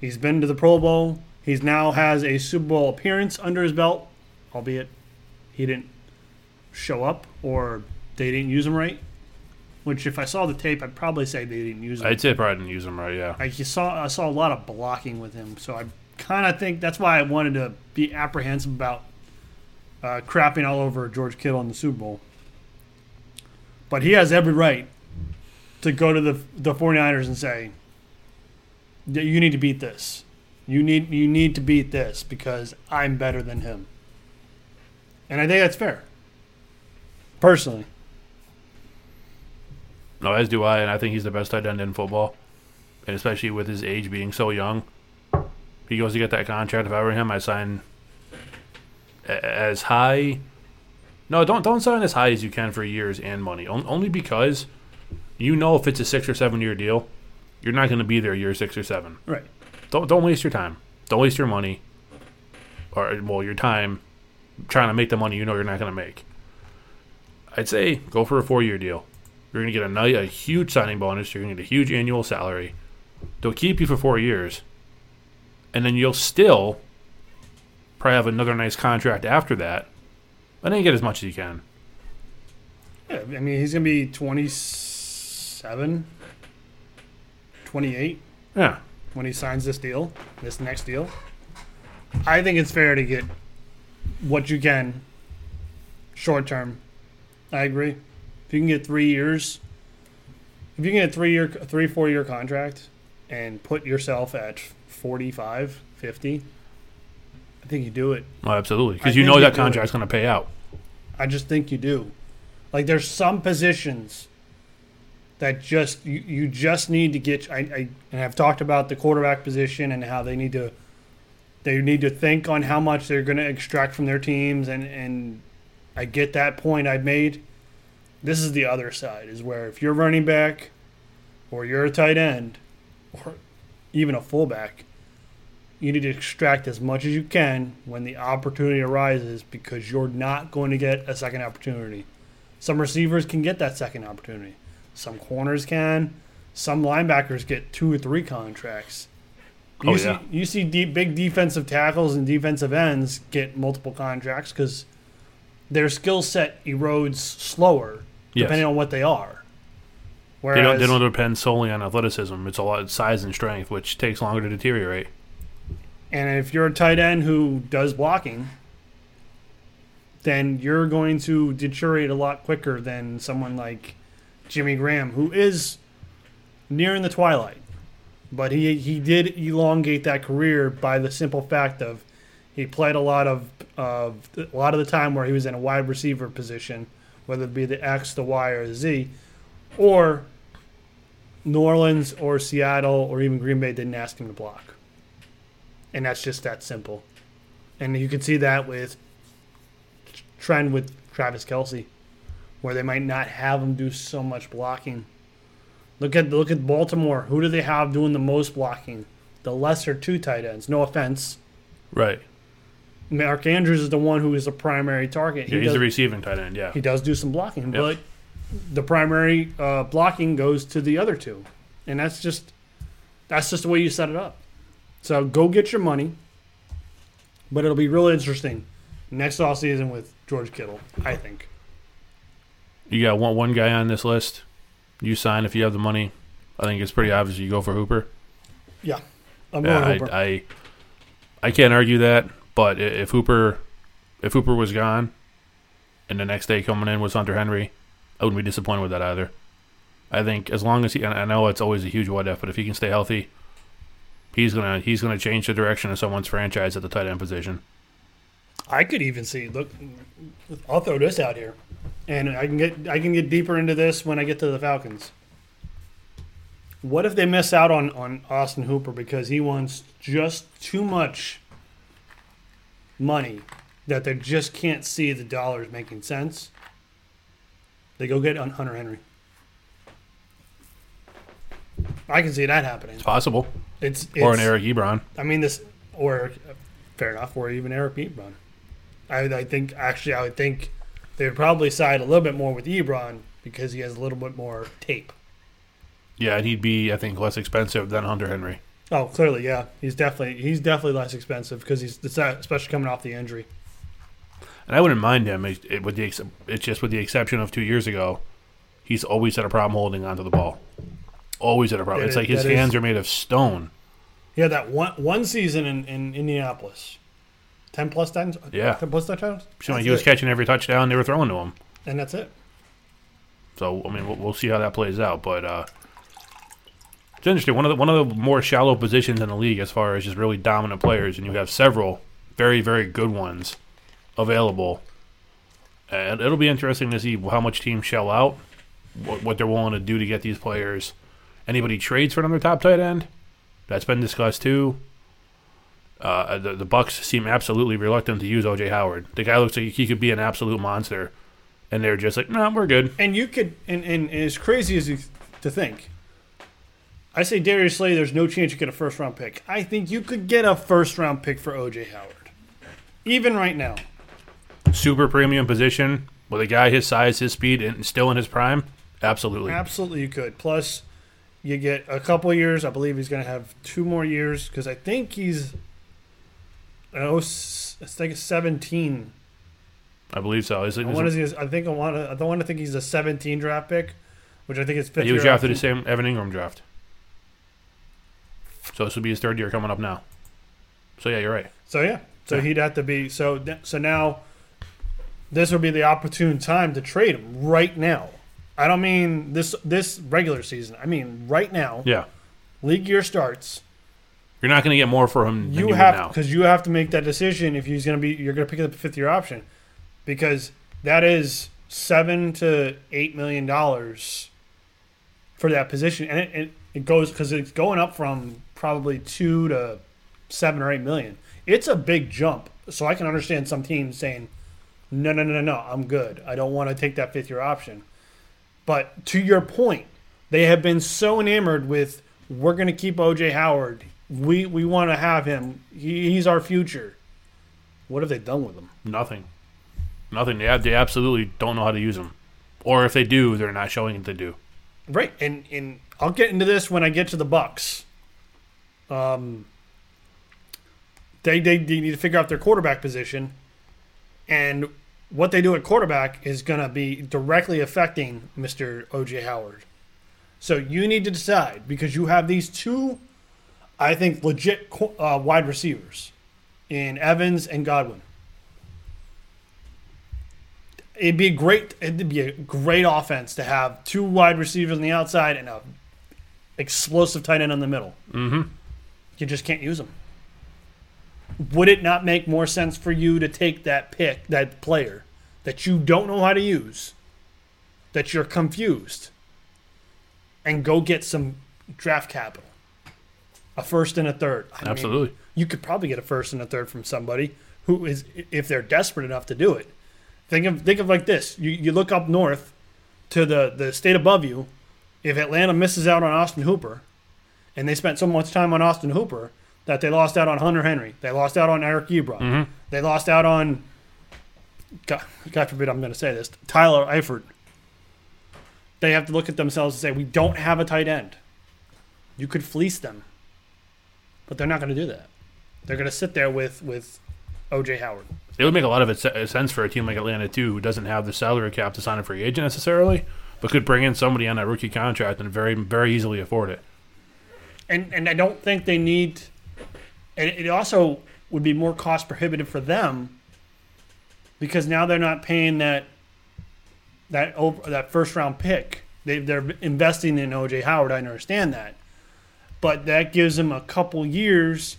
He's been to the Pro Bowl. He's now has a Super Bowl appearance under his belt, albeit he didn't show up or they didn't use him right. Which, if I saw the tape, I'd probably say they didn't use him. I'd say probably didn't use him right. Yeah, I you saw I saw a lot of blocking with him, so I kind of think that's why I wanted to be apprehensive about uh, crapping all over George Kittle in the Super Bowl. But he has every right to go to the the 49ers and say, "You need to beat this. You need you need to beat this because I'm better than him." And I think that's fair. Personally, no, as do I, and I think he's the best tight end in football, and especially with his age being so young. He goes to get that contract. If I were him, I sign as high. No, don't don't sign as high as you can for years and money. On- Only because you know if it's a six or seven year deal, you're not going to be there year six or seven. right? Don't don't waste your time. Don't waste your money, or well, your time trying to make the money you know you're not going to make. I'd say go for a four year deal. You're going to get a a huge signing bonus. You're going to get a huge annual salary. They'll keep you for four years, and then you'll still probably have another nice contract after that, and then you get as much as you can. Yeah, I mean, he's going to be 27, 28 Yeah, when he signs this deal, this next deal. I think it's fair to get what you can short term. I agree. You can get three years, if you can get a three year, three, four year contract and put yourself at 45, 50, I think you do it. well, absolutely, because you know that contract's going to pay out. I just think you do. Like there's some positions that just you, you just need to get. I, I and I've talked about the quarterback position and how they need to they need to think on how much they're going to extract from their teams and and I get that point I've made. This is the other side is where if you're running back or you're a tight end or even a fullback, you need to extract as much as you can when the opportunity arises because you're not going to get a second opportunity. Some receivers can get that second opportunity. Some corners can. Some linebackers get two or three contracts. Oh, you Oh, see, yeah. you see deep, big defensive tackles and defensive ends get multiple contracts because their skill set erodes slower Yes. depending on what they are. They don't, they don't depend solely on athleticism. It's a lot of size and strength, which takes longer to deteriorate. And if you're a tight end who does blocking, then you're going to deteriorate a lot quicker than someone like Jimmy Graham, who is nearing the twilight. But he he did elongate that career by the simple fact of he played a lot of of a lot of the time where he was in a wide receiver position, whether it be the X, the Y, or the Z, or New Orleans or Seattle or even Green Bay didn't ask him to block and that's just that simple. And you can see that with trend with Travis Kelce, where they might not have him do so much blocking, Look at look at Baltimore. Who do they have doing the most blocking? The lesser two tight ends. No offense. Right. Mark Andrews is the one who is the primary target. Yeah, He he's does, the receiving tight end. Yeah. he does do some blocking, Yep. but the primary uh, blocking goes to the other two, and that's just that's just the way you set it up. So go get your money, but it'll be really interesting next off season with George Kittle. I think. You got one one guy on this list. You sign if you have the money. I think it's pretty obvious you go for Hooper. Yeah, I'm Yeah, going Hooper. I, I I can't argue that. But if Hooper if Hooper was gone, and the next day coming in was Hunter Henry, I wouldn't be disappointed with that either. I think as long as he, I know it's always a huge what if, but if he can stay healthy, he's gonna he's gonna change the direction of someone's franchise at the tight end position. I could even see. Look, I'll throw this out here, and I can get I can get deeper into this when I get to the Falcons. What if they miss out on on Austin Hooper because he wants just too much money that they just can't see the dollars making sense? They go get on Hunter Henry. I can see that happening. It's possible, It's, it's or an Eric Ebron. I mean this, or fair enough, or even Eric Ebron. I, I think actually I would think they would probably side a little bit more with Ebron because he has a little bit more tape. Yeah, and he'd be I think less expensive than Hunter Henry. Oh, clearly, yeah, he's definitely he's definitely less expensive because he's especially coming off the injury. And I wouldn't mind him it, it, with the ex- it's just with the exception of two years ago, he's always had a problem holding onto the ball. Always had a problem. That it's is- like his that is- hands are made of stone. He had that one one season in, in Indianapolis, ten plus times. Yeah. ten plus touchdowns. Seemed he was it. catching every touchdown they were throwing to him. and that's it. So I mean, we'll, we'll see how that plays out. But uh, it's interesting. One of the one of the more shallow positions in the league, as far as just really dominant players, and you have several very very good ones available. And it'll be interesting to see how much teams shell out, what, what they're willing to do to get these players. Anybody trades for another top tight end? That's been discussed too. Uh, the the Bucks seem absolutely reluctant to use OJ Howard. The guy looks like he could be an absolute monster, and they're just like, no, we're good. And you could, and, and as crazy as you to think, I say Darius Slay, there's no chance you get a first round pick. I think you could get a first round pick for OJ Howard, even right now. super premium position with a guy his size, his speed, and still in his prime? Absolutely. Absolutely, you could. Plus, you get a couple years. I believe he's going to have two more years because I think he's, oh, I think it's 17. I believe so. Is it, I is want it- to. I think I want to. I don't want to think he's a 17 draft pick, which I think is fifth. he was drafted the same Evan Engram draft. So this would be his third year coming up now. So yeah, you're right. So yeah, so Yeah. he'd have to be so. So now, this would be the opportune time to trade him right now. I don't mean this this regular season. I mean right now. Yeah. League year starts. You're not going to get more for him than you, You have because you have to make that decision if he's going to be. You're going to pick up a fifth year option because that is seven to eight million dollars for that position, and it, it, it goes because it's going up from probably two to seven or eight million. It's a big jump, so I can understand some teams saying, "No, no, no, no, no, I'm good. I don't want to take that fifth year option." But to your point, they have been so enamored with we're going to keep OJ Howard. We we want to have him. He, he's our future. What have they done with him? Nothing. Nothing. They, they absolutely don't know how to use him. Or if they do, they're not showing it to do. Right, and and I'll get into this when I get to the Bucks. Um, they they, they need to figure out their quarterback position, and what they do at quarterback is going to be directly affecting Mister OJ Howard. So you need to decide because you have these two, I think, legit uh, wide receivers in Evans and Godwin. It'd be great. It'd be a great offense to have two wide receivers on the outside and a explosive tight end in the middle. Mm-hmm. You just can't use them. Would it not make more sense for you to take that pick, that player that you don't know how to use, that you're confused, and go get some draft capital, a first and a third? I mean, Absolutely. you could probably get a first and a third from somebody who is, if they're desperate enough to do it. Think of think of like this: you you look up north to the the state above you, if Atlanta misses out on Austin Hooper, and they spent so much time on Austin Hooper that they lost out on Hunter Henry, they lost out on Eric Ebron, mm-hmm. they lost out on, God, God forbid I'm going to say this, Tyler Eifert. They have to look at themselves and say, we don't have a tight end. You could fleece them, but they're not going to do that. They're going to sit there with with OJ Howard. It would make a lot of sense for a team like Atlanta too, who doesn't have the salary cap to sign a free agent necessarily, but could bring in somebody on a rookie contract and very very easily afford it. And and I don't think they need. And it also would be more cost prohibitive for them because now they're not paying that that over, that first round pick. They they're investing in OJ Howard. I understand that, but that gives them a couple years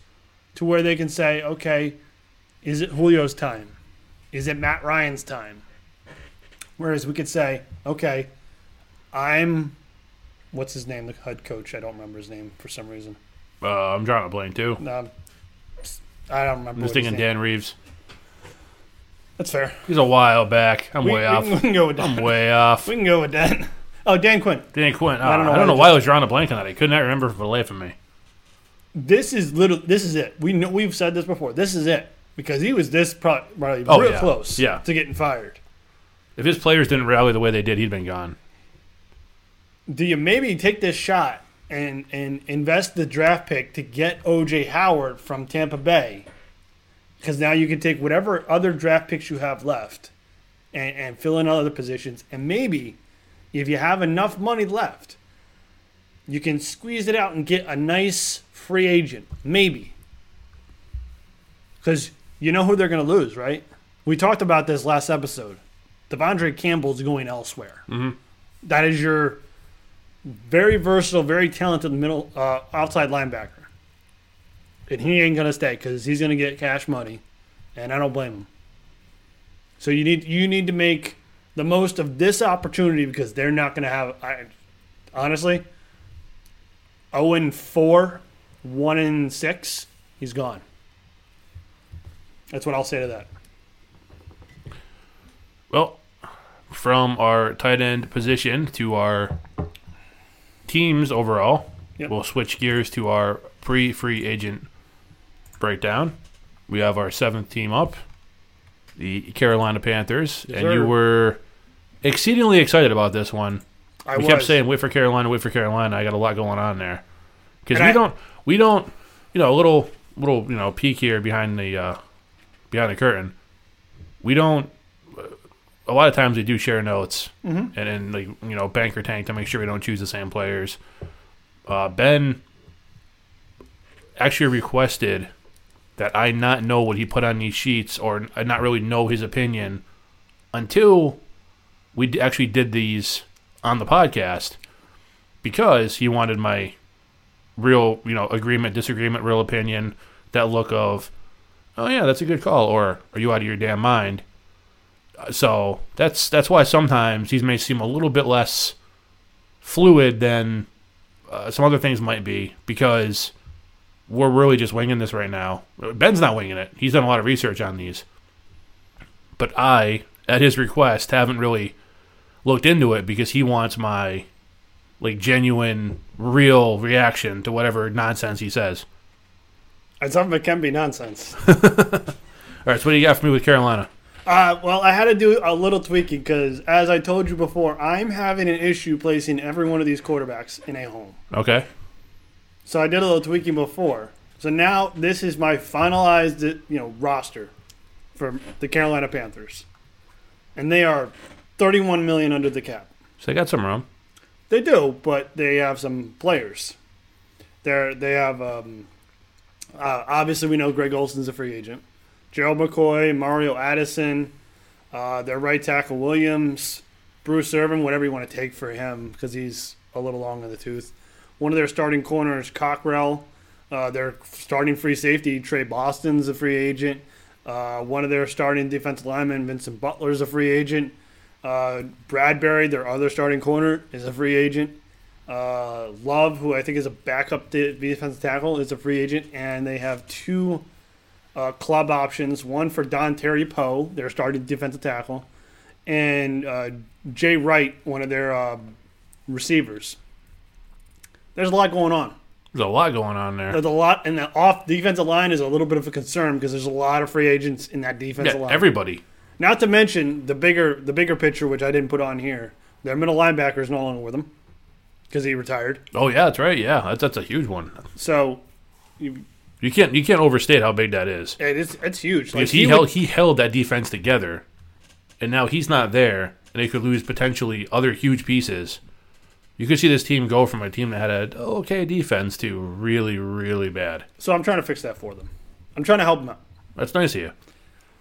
to where they can say, okay, is it Julio's time? Is it Matt Ryan's time? Whereas we could say, okay, I'm what's his name, the head coach. I don't remember his name for some reason. Uh, I'm drawing a blank too. Um, I don't remember. I'm just thinking Dan Reeves. That's fair. He's a while back. I'm We, way we off. can- we can go with I'm way off. We can go with that. Oh, Dan Quinn. Dan Quinn. I don't know I why don't know I why I was drawing a blank on that. I could not remember for the life of me. This is little. This is it. We know we've said this before. This is it because he was this pro- probably Oh, real yeah. close. Yeah. To getting fired. If his players didn't rally the way they did, he'd been gone. Do you maybe take this shot and and invest the draft pick to get OJ Howard from Tampa Bay? Because now you can take whatever other draft picks you have left and, and fill in other positions, and maybe if you have enough money left, you can squeeze it out and get a nice free agent. Maybe. Because you know who they're going to lose, right? We talked about this last episode. Devondre Campbell's going elsewhere. Mm-hmm. is your very versatile, very talented middle uh, outside linebacker, and he ain't gonna stay because he's gonna get cash money, and I don't blame him. So you need you need to make the most of this opportunity because they're not gonna have. I, honestly, zero and four, one and six, he's gone. That's what I'll say to that. Well, from our tight end position to our teams overall, Yep. we'll switch gears to our pre free agent breakdown. We have our seventh team up, the Carolina Panthers, Yes, and you were exceedingly excited about this one. I we was kept saying, "Wait for Carolina, wait for Carolina." I got a lot going on there because we I- don't, we don't, you know, a little, little, you know, peek here behind the, uh, behind the curtain. We don't. A lot of times we do share notes Mm-hmm. and then like you know banker tank to make sure we don't choose the same players. Uh, ben actually requested that I not know what he put on these sheets or I not really know his opinion until we actually did these on the podcast because he wanted my real, you know, agreement, disagreement, real opinion, that look of, oh yeah, that's a good call, or are you out of your damn mind? So that's that's why sometimes these may seem a little bit less fluid than uh, some other things might be because we're really just winging this right now. Ben's not winging it; he's done a lot of research on these, but I, at his request, haven't really looked into it because he wants my like genuine, real reaction to whatever nonsense he says. And some of it can be nonsense. All right, so what do you got for me with Carolina? Uh, well, I had to do a little tweaking because, as I told you before, I'm having an issue placing every one of these quarterbacks in a home. Okay, So I did a little tweaking before. So now this is my finalized, you know, roster for the Carolina Panthers, and they are 31 million under the cap. so they got some room. They do, but they have some players. They're they have um, uh, obviously we know Greg Olsen's a free agent. Gerald McCoy, Mario Addison, uh, their right tackle Williams, Bruce Irvin, whatever you want to take for him because he's a little long in the tooth. One of their starting corners, Cockrell. Uh, their starting free safety, Tre Boston's a free agent. Uh, one of their starting defensive linemen, Vincent Butler's a free agent. Uh, Bradberry, their other starting corner, is a free agent. Uh, Love, who I think is a backup de- defensive tackle, is a free agent, and they have two uh, club options. One for Dontari Poe, their starting defensive tackle, and uh, Jay Wright, one of their um receivers. There's a lot going on. There's a lot going on there. There's a lot, and the off defensive line is a little bit of a concern because there's a lot of free agents in that defensive Yeah, line. everybody. Not to mention the bigger the bigger picture, which I didn't put on here. Their middle linebacker is no longer with them because he retired. Oh yeah, that's right. Yeah, that's that's a huge one. So you, You can't you can't overstate how big that is. it is it's huge. Like Because he, he held would- he held that defense together, and now he's not there, and they could lose potentially other huge pieces. You could see this team go from a team that had a okay defense to really really bad. so I'm trying to fix that for them. I'm trying to help them out. That's nice of you.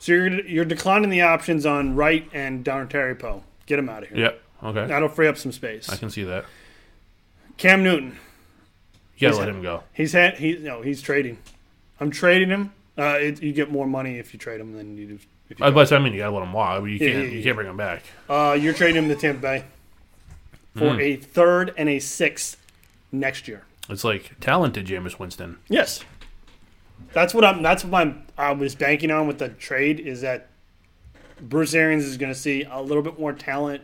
So you're you're declining the options on Wright and Dontari Poe. Get him out of here. Yep. Okay. That'll free up some space. I can see that. Cam Newton. You gotta He's- let him go. He's had he no he's trading. I'm trading him. Uh, it, you get more money if you trade him than you do. If you but I mean, you gotta let him walk. You can't. yeah, You yeah. can't bring him back. Uh, you're trading him to Tampa Bay for Hmm. a third and a sixth next year. It's like talented Jameis Winston. Yes, that's what I'm. That's what I'm. I was banking on with the trade is that Bruce Arians is going to see a little bit more talent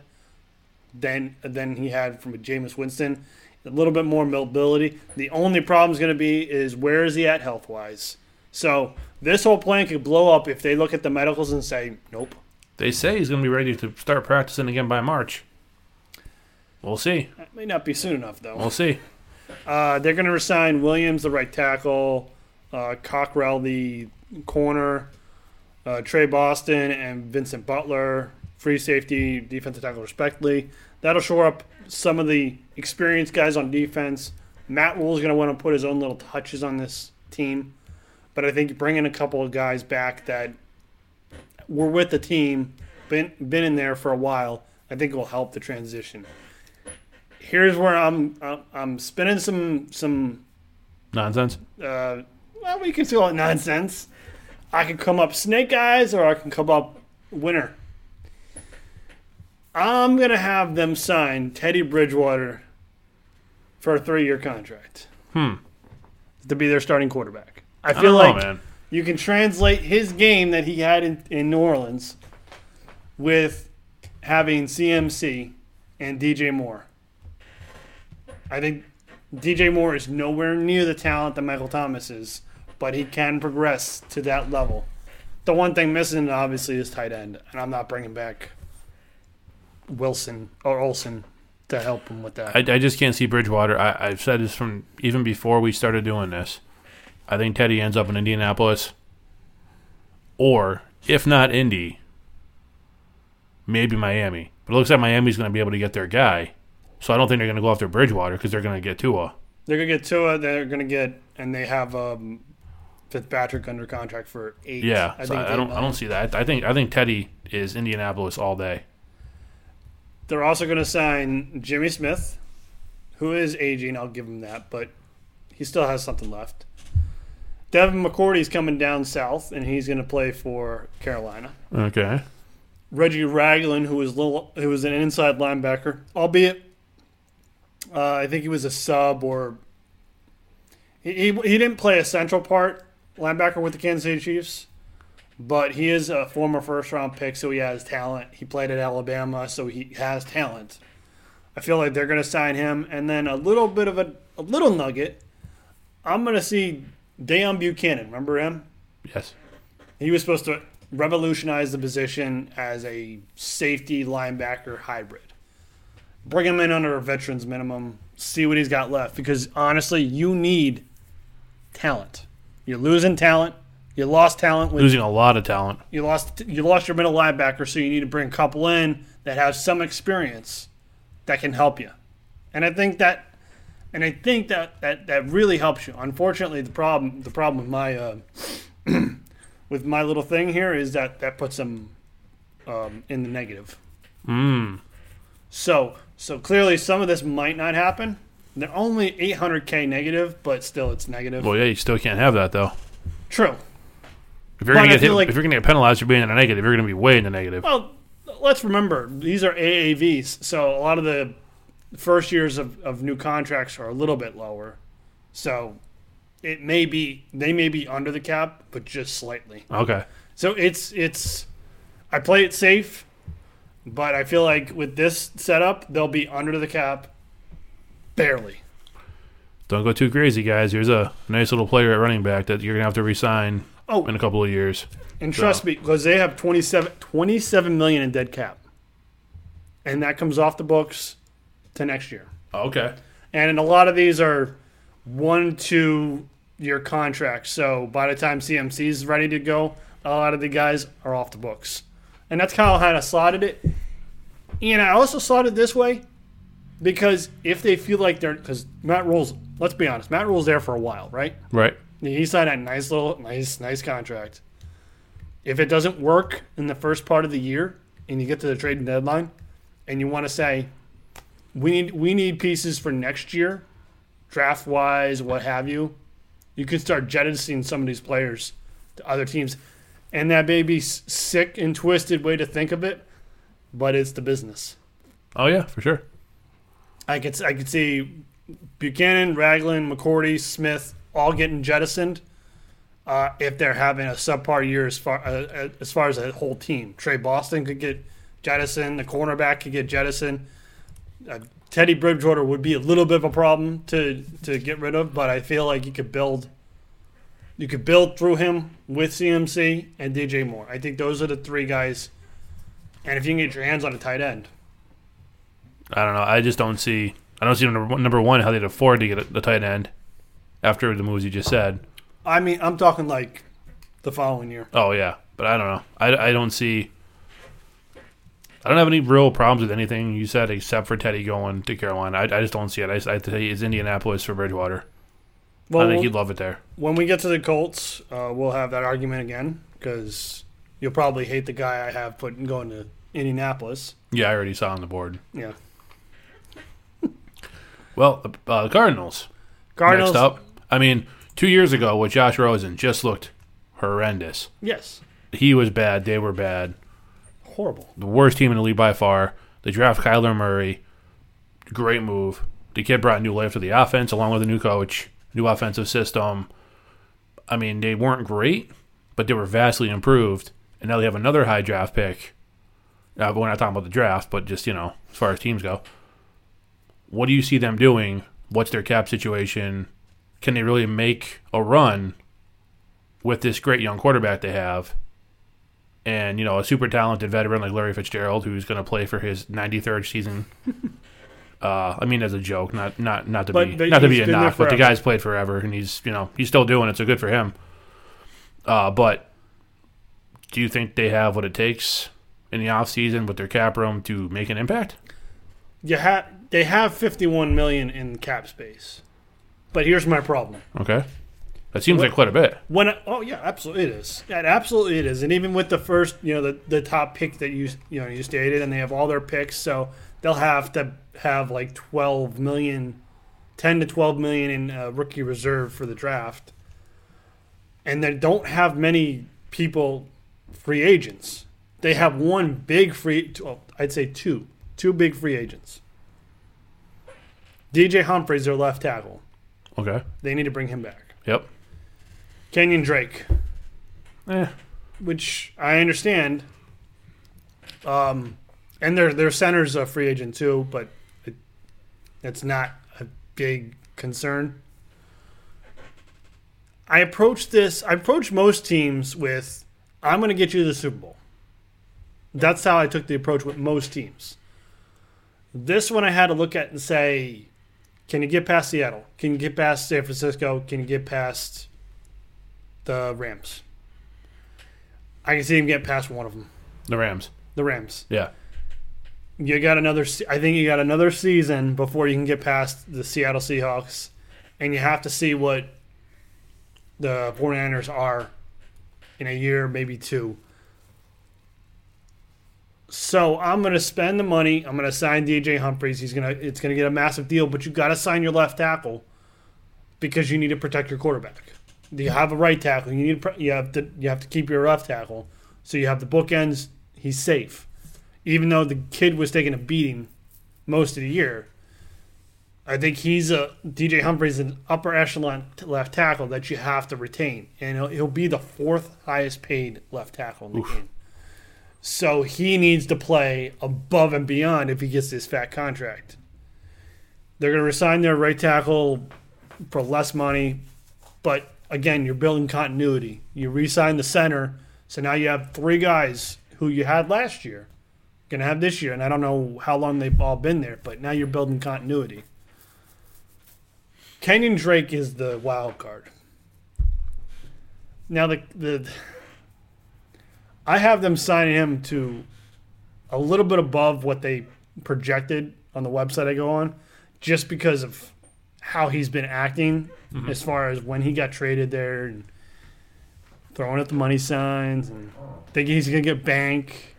than than he had from Jameis Winston. A little bit more mobility. The only problem is going to be is where is he at health wise. So this whole plan could blow up if they look at the medicals and say nope. They say he's gonna be ready to start practicing again by March. We'll see. That may not be soon enough though. We'll see. Uh, they're going to resign Williams, the right tackle, uh, Cockrell, the corner, uh, Tre Boston, and Vincent Butler, free safety, defensive tackle, respectively. That'll shore up some of the experienced guys on defense. Matt Rhule is going to want to put his own little touches on this team, but I think bringing a couple of guys back that were with the team, been been in there for a while, I think will help the transition here's where I'm I'm, spinning some some Nonsense. uh, well we can call it nonsense. I can come up snake eyes or I can come up winner. I'm gonna have them sign Teddy Bridgewater for a three year contract. Hmm. To be their starting quarterback. I I feel don't like know, man. you can translate his game that he had in, in New Orleans with having CMC and DJ Moore. I think DJ Moore is nowhere near the talent that Michael Thomas is, but he can progress to that level. The one thing missing, obviously, is tight end, and I'm not bringing back Wilson or Olsen to help him with that. I, I just can't see Bridgewater. I, I've said this from even before we started doing this. I think Teddy ends up in Indianapolis, or if not Indy, maybe Miami. But it looks like Miami's going to be able to get their guy, so I don't think they're going to go after Bridgewater because they're going to get Tua. They're gonna get Tua. They're gonna get, and they have um, Fitzpatrick under contract for eight. Yeah, so I, I don't. I don't see that. I think. I think Teddy is Indianapolis all day. They're also going to sign Jimmy Smith, who is aging. I'll give him that, but he still has something left. Devin McCourty's coming down south, and he's going to play for Carolina. Okay. Reggie Ragland, who was little, who was an inside linebacker, albeit uh, I think he was a sub or he, he he didn't play a central part linebacker with the Kansas City Chiefs, but he is a former first round pick, so he has talent. He played at Alabama, so he has talent. I feel like they're going to sign him, and then a little bit of a a little nugget. I'm going to see Deone Bucannon. Remember him? Yes. He was supposed to revolutionize the position as a safety linebacker hybrid. Bring him in under a veterans minimum, see what he's got left. Because honestly, you need talent. You're losing talent. You lost talent with Losing a lot of talent. you lost you lost your middle linebacker, so you need to bring a couple in that have some experience that can help you. And I think that and I think that that, that really helps you. Unfortunately, the problem the problem with my uh, with my little thing here is that that puts them um, in the negative. Mm. So so clearly, some of this might not happen. They're only 800k negative, but still, it's negative. Well, yeah, you still can't have that though. True. If you're But gonna I get hit, like- if you're gonna get penalized for being in the negative, you're gonna be way in the negative. Well, let's remember these are AAVs, so a lot of the first years of, of new contracts are a little bit lower. So it may be they may be under the cap, but just slightly. Okay. So it's it's I play it safe, but I feel like with this setup they'll be under the cap barely. don't go too crazy, guys. Here's a nice little player at running back that you're gonna have to resign Oh, in a couple of years. and trust me, because they have 27, 27 million in dead cap, and that comes off the books to next year. Oh, okay. And a lot of these are one, two year contracts. So by the time CMC is ready to go, a lot of the guys are off the books. And that's kind of how I slotted it. And I also slotted this way because if they feel like they're, because Matt Rhule's, let's be honest, Matt Rhule's there for a while, right? Right. He signed a nice little, nice, nice contract. If it doesn't work in the first part of the year and you get to the trading deadline and you want to say, we need we need pieces for next year, draft wise, what have you, you can start jettisoning some of these players to other teams. And that may be sick and twisted way to think of it, but it's the business. Oh yeah, for sure. I could I could see Bucannon, Ragland, McCourty, Smith all getting jettisoned uh, if they're having a subpar year as far uh, as far as a whole team. Tre Boston could get jettisoned. The cornerback could get jettisoned. Uh, Teddy Bridgewater would be a little bit of a problem to to get rid of, but I feel like you could build. You could build through him with CMC and DJ Moore. I think those are the three guys. And if you can get your hands on a tight end, I don't know. I just don't see. I don't see number one, number one how they'd afford to get a, the tight end after the moves you just said. I mean, I'm talking like the following year. Oh yeah, but I don't know. I, I don't see. I don't have any real problems with anything you said except for Teddy going to Carolina. I, I just don't see it. I, I have to tell you, it's Indianapolis for Bridgewater. Well, I think he'd love it there. when we get to the Colts, uh, we'll have that argument again because you'll probably hate the guy I have putting going to Indianapolis. Yeah, I already saw on the board. Yeah, Well, the uh, Cardinals. Cardinals. Next up, I mean, two years ago with Josh Rosen just looked horrendous. Yes, He was bad. They were bad. horrible. The worst team in the league by far. They draft Kyler Murray. Great move. The kid brought new life to the offense along with a new coach, new offensive system. I mean, they weren't great, but they were vastly improved. And now they have another high draft pick. Uh, but we're not talking about the draft, but just, you know, as far as teams go. What do you see them doing? What's their cap situation? Can they really make a run with this great young quarterback they have? and you know a super talented veteran like Larry Fitzgerald, who's going to play for his 93rd season. uh, I mean, as a joke, not not not to But- be not to be a knock, but the guy's played forever, and he's you know he's still doing it, so good for him. Uh, but do you think they have what it takes in the offseason with their cap room to make an impact? You ha- they have 51 million in cap space, but here's my problem. Okay, that seems like quite a bit. When I- oh yeah, absolutely it is. Yeah, absolutely it is. And even with the first, you know, the, the top pick that you you know you stated, and they have all their picks, so they'll have to have like 12 million, 10 to 12 million in uh, rookie reserve for the draft, and they don't have many people free agents. They have one big free, well, I'd say two, two big free agents. DJ Humphries, their left tackle. Okay. They need to bring him back. Yep. Kenyon Drake. Eh. which I understand. Um, and their their center's a free agent too, but it, it's not a big concern. I approach this. I approach most teams with, "I'm going to get you to the Super Bowl." That's how I took the approach with most teams. This one I had to look at and say, "Can you get past Seattle? Can you get past San Francisco? Can you get past the Rams?" I can see him get past one of them. The Rams. The Rams. Yeah. You got another. I think you got another season before you can get past the Seattle Seahawks, and you have to see what the 49ers are in a year, maybe two. So I'm going to spend the money. I'm going to sign DJ Humphries. He's going to. It's going to get a massive deal, but you got to sign your left tackle because you need to protect your quarterback. You have a right tackle? You need. to—you have to. You have to keep your left tackle. So you have the bookends. He's safe even though the kid was taking a beating most of the year. I think he's a DJ Humphries an upper echelon left tackle that you have to retain, and he'll, he'll be the fourth highest paid left tackle in the game. So he needs to play above and beyond if he gets this fat contract. They're going to resign their right tackle for less money, but again, you're building continuity. You re-sign the center, so now you have three guys who you had last year, gonna have this year, and I don't know how long they've all been there, but now you're building continuity. Kenyon Drake is the wild card. Now the the I have them signing him to a little bit above what they projected on the website I go on, just because of how he's been acting mm-hmm. as far as when he got traded there and throwing up the money signs and thinking he's gonna get bank.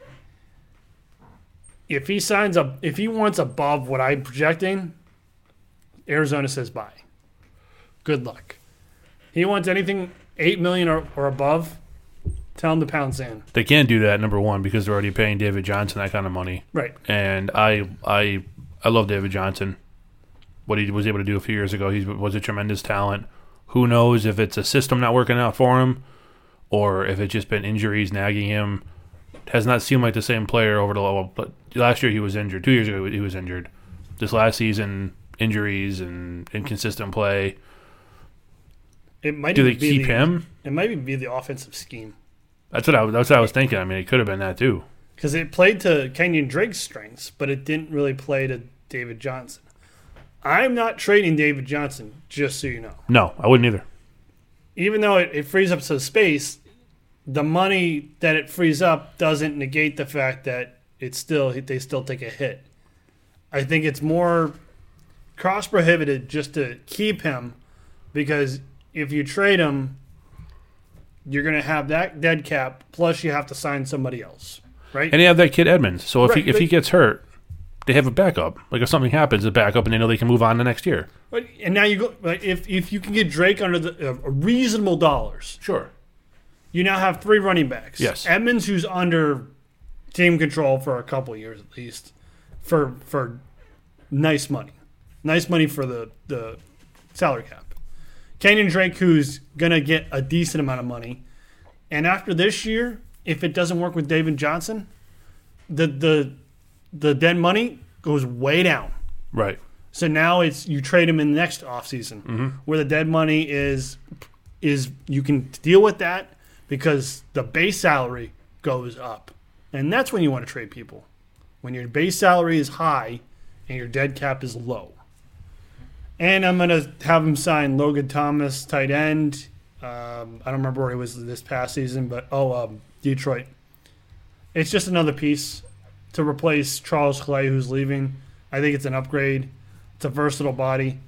If he signs up, if he wants above what I'm projecting, Arizona says bye. Good luck. He wants anything eight million or, or above. Tell him to pound sand. They can't do that number one because they're already paying David Johnson that kind of money. Right. And I I I love David Johnson. What he was able to do a few years ago, he was a tremendous talent. Who knows if it's a system not working out for him, or if it's just been injuries nagging him. Has not seemed like the same player over the level. But last year he was injured. Two years ago he was injured. This last season, injuries and inconsistent play. It might Do they be keep the, him? It might even be the offensive scheme That's what I was- that's what I was thinking. I mean, it could have been that too. because it played to Kenyon Drake's strengths, but it didn't really play to David Johnson. I'm not trading David Johnson, just so you know. No, I wouldn't either. Even though it, it frees up some space, the money that it frees up doesn't negate the fact that it's still they still take a hit. I think it's more cost prohibited just to keep him because if you trade him, you're going to have that dead cap plus you have to sign somebody else, right? And they have that kid Edmonds. So if Right, he if he gets hurt, they have a backup. Like if something happens, a backup, and they know they can move on to next year. But- and now you go like, if if you can get Drake under the uh, reasonable dollars, Sure. you now have three running backs. Yes. Edmonds, who's under team control for a couple years at least, for for nice money, nice money for the the salary cap. Kenyon Drake, who's gonna get a decent amount of money, and after this year, if it doesn't work with David Johnson, the the the dead money goes way down. Right. So now it's you trade him in the next offseason mm-hmm. where the dead money is is you can deal with that because the base salary goes up. And that's when you want to trade people. When your base salary is high and your dead cap is low. And I'm gonna have him sign Logan Thomas, tight end. Um, I don't remember where he was this past season, but oh, um, Detroit. It's just another piece to replace Charles Clay, who's leaving. I think it's an upgrade. It's a versatile body.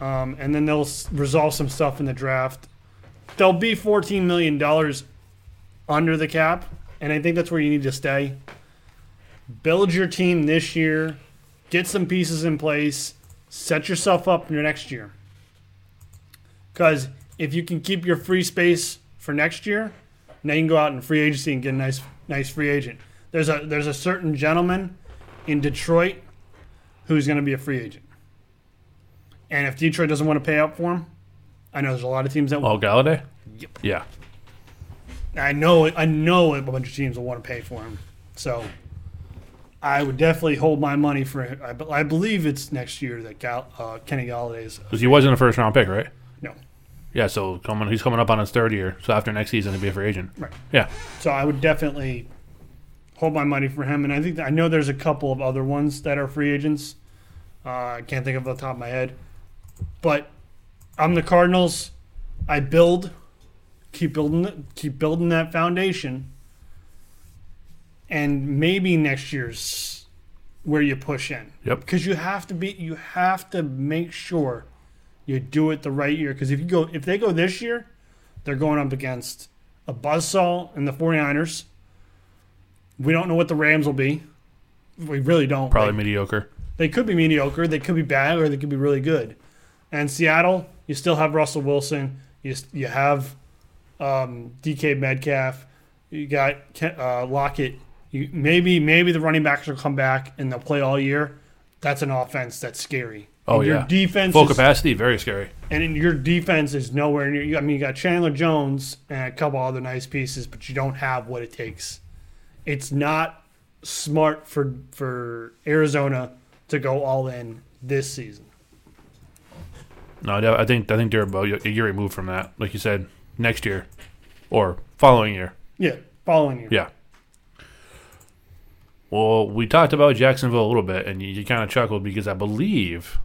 Um, and then they'll resolve some stuff in the draft. They'll be $14 million under the cap, and I think that's where you need to stay. Build your team this year, get some pieces in place, set yourself up for next year. Because if you can keep your free space for next year, now you can go out in free agency and get a nice, nice free agent. There's a there's a certain gentleman in Detroit who's going to be a free agent. And if Detroit doesn't want to pay up for him, I know there's a lot of teams that will. Oh, Golladay. Yep. Yeah. I know I know a bunch of teams will want to pay for him. So I would definitely hold my money for. I, I believe it's next year that Gal, uh, Kenny Golladay is. Because he wasn't a first round pick, right? No. Yeah. So coming, he's coming up on his third year. So after next season, he'll be a free agent. Right. Yeah. So I would definitely hold my money for him. And I think that, I know there's a couple of other ones that are free agents. Uh, I can't think of the top of my head, but I'm the Cardinals. I build, keep building, keep building that foundation, and maybe next year's where you push in. Yep. Because you have to be, you have to make sure you do it the right year. Because if you go, if they go this year, they're going up against a buzzsaw and the 49ers. We don't know what the Rams will be. We really don't. Probably mediocre. they could be mediocre, they could be bad, or they could be really good. And Seattle, you still have Russell Wilson. You you have um, DK Metcalf. You got uh, Lockett. You, maybe maybe the running backs will come back and they'll play all year. That's an offense that's scary. Oh, And your yeah. defense Full is- capacity, very scary. and in your defense is nowhere near. I mean, you got Chandler Jones and a couple other nice pieces, but you don't have what it takes. It's not smart for for Arizona to go all in this season. No, I think I think they're about a year removed from that. Like you said, next year or following year. Yeah, following year. Yeah. Well, we talked about Jacksonville a little bit, and you, you kind of chuckled because I believe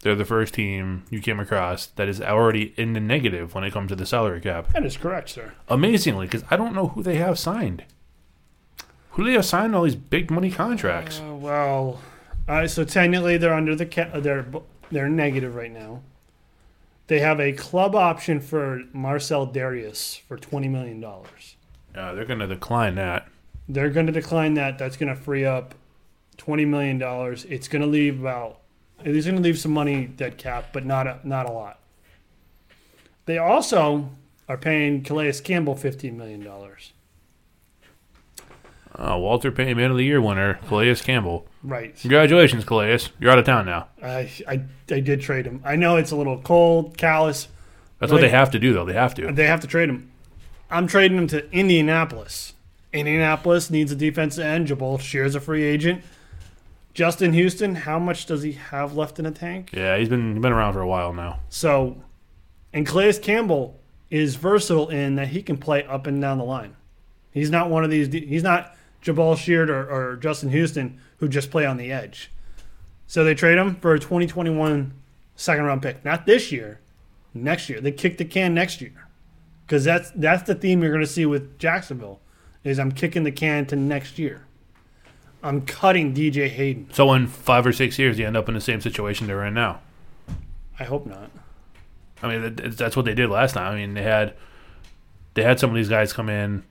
they're the first team you came across that is already in the negative when it comes to the salary cap. That is correct, sir. Amazingly, because I don't know who they have signed. Who do they have signed all these big money contracts? Uh, well, uh, so technically they're under the ca- they're they're negative right now. They have a club option for Marcell Dareus for twenty million dollars. Uh, they're going to decline that. They're going to decline that. That's going to free up twenty million dollars. It's going to leave about. It's going to leave some money dead cap, but not a, not a lot. They also are paying Calais Campbell fifteen million dollars. Uh, Walter Payton Man of the Year winner, Calais Campbell. Right. Congratulations, Calais. You're out of town now. I, I I did trade him. I know it's a little cold, callous. That's what they have to do, though. They have to. They have to trade him. I'm trading him to Indianapolis. Indianapolis needs a defensive end. Jabaal Sheard's a free agent. Justin Houston, how much does he have left in the tank? Yeah, he's been been around for a while now. So, and Calais Campbell is versatile in that he can play up and down the line. He's not one of these. He's not Jabaal Sheard or, or Justin Houston who just play on the edge. So they trade him for a 2021 second round pick. Not this year, next year. They kick the can next year. Because that's that's the theme you're going to see with Jacksonville is I'm kicking the can to next year. I'm cutting DJ Hayden. So in five or six years, you end up in the same situation they're in now. I hope not. I mean, that's what they did last time. I mean, they had they had some of these guys come in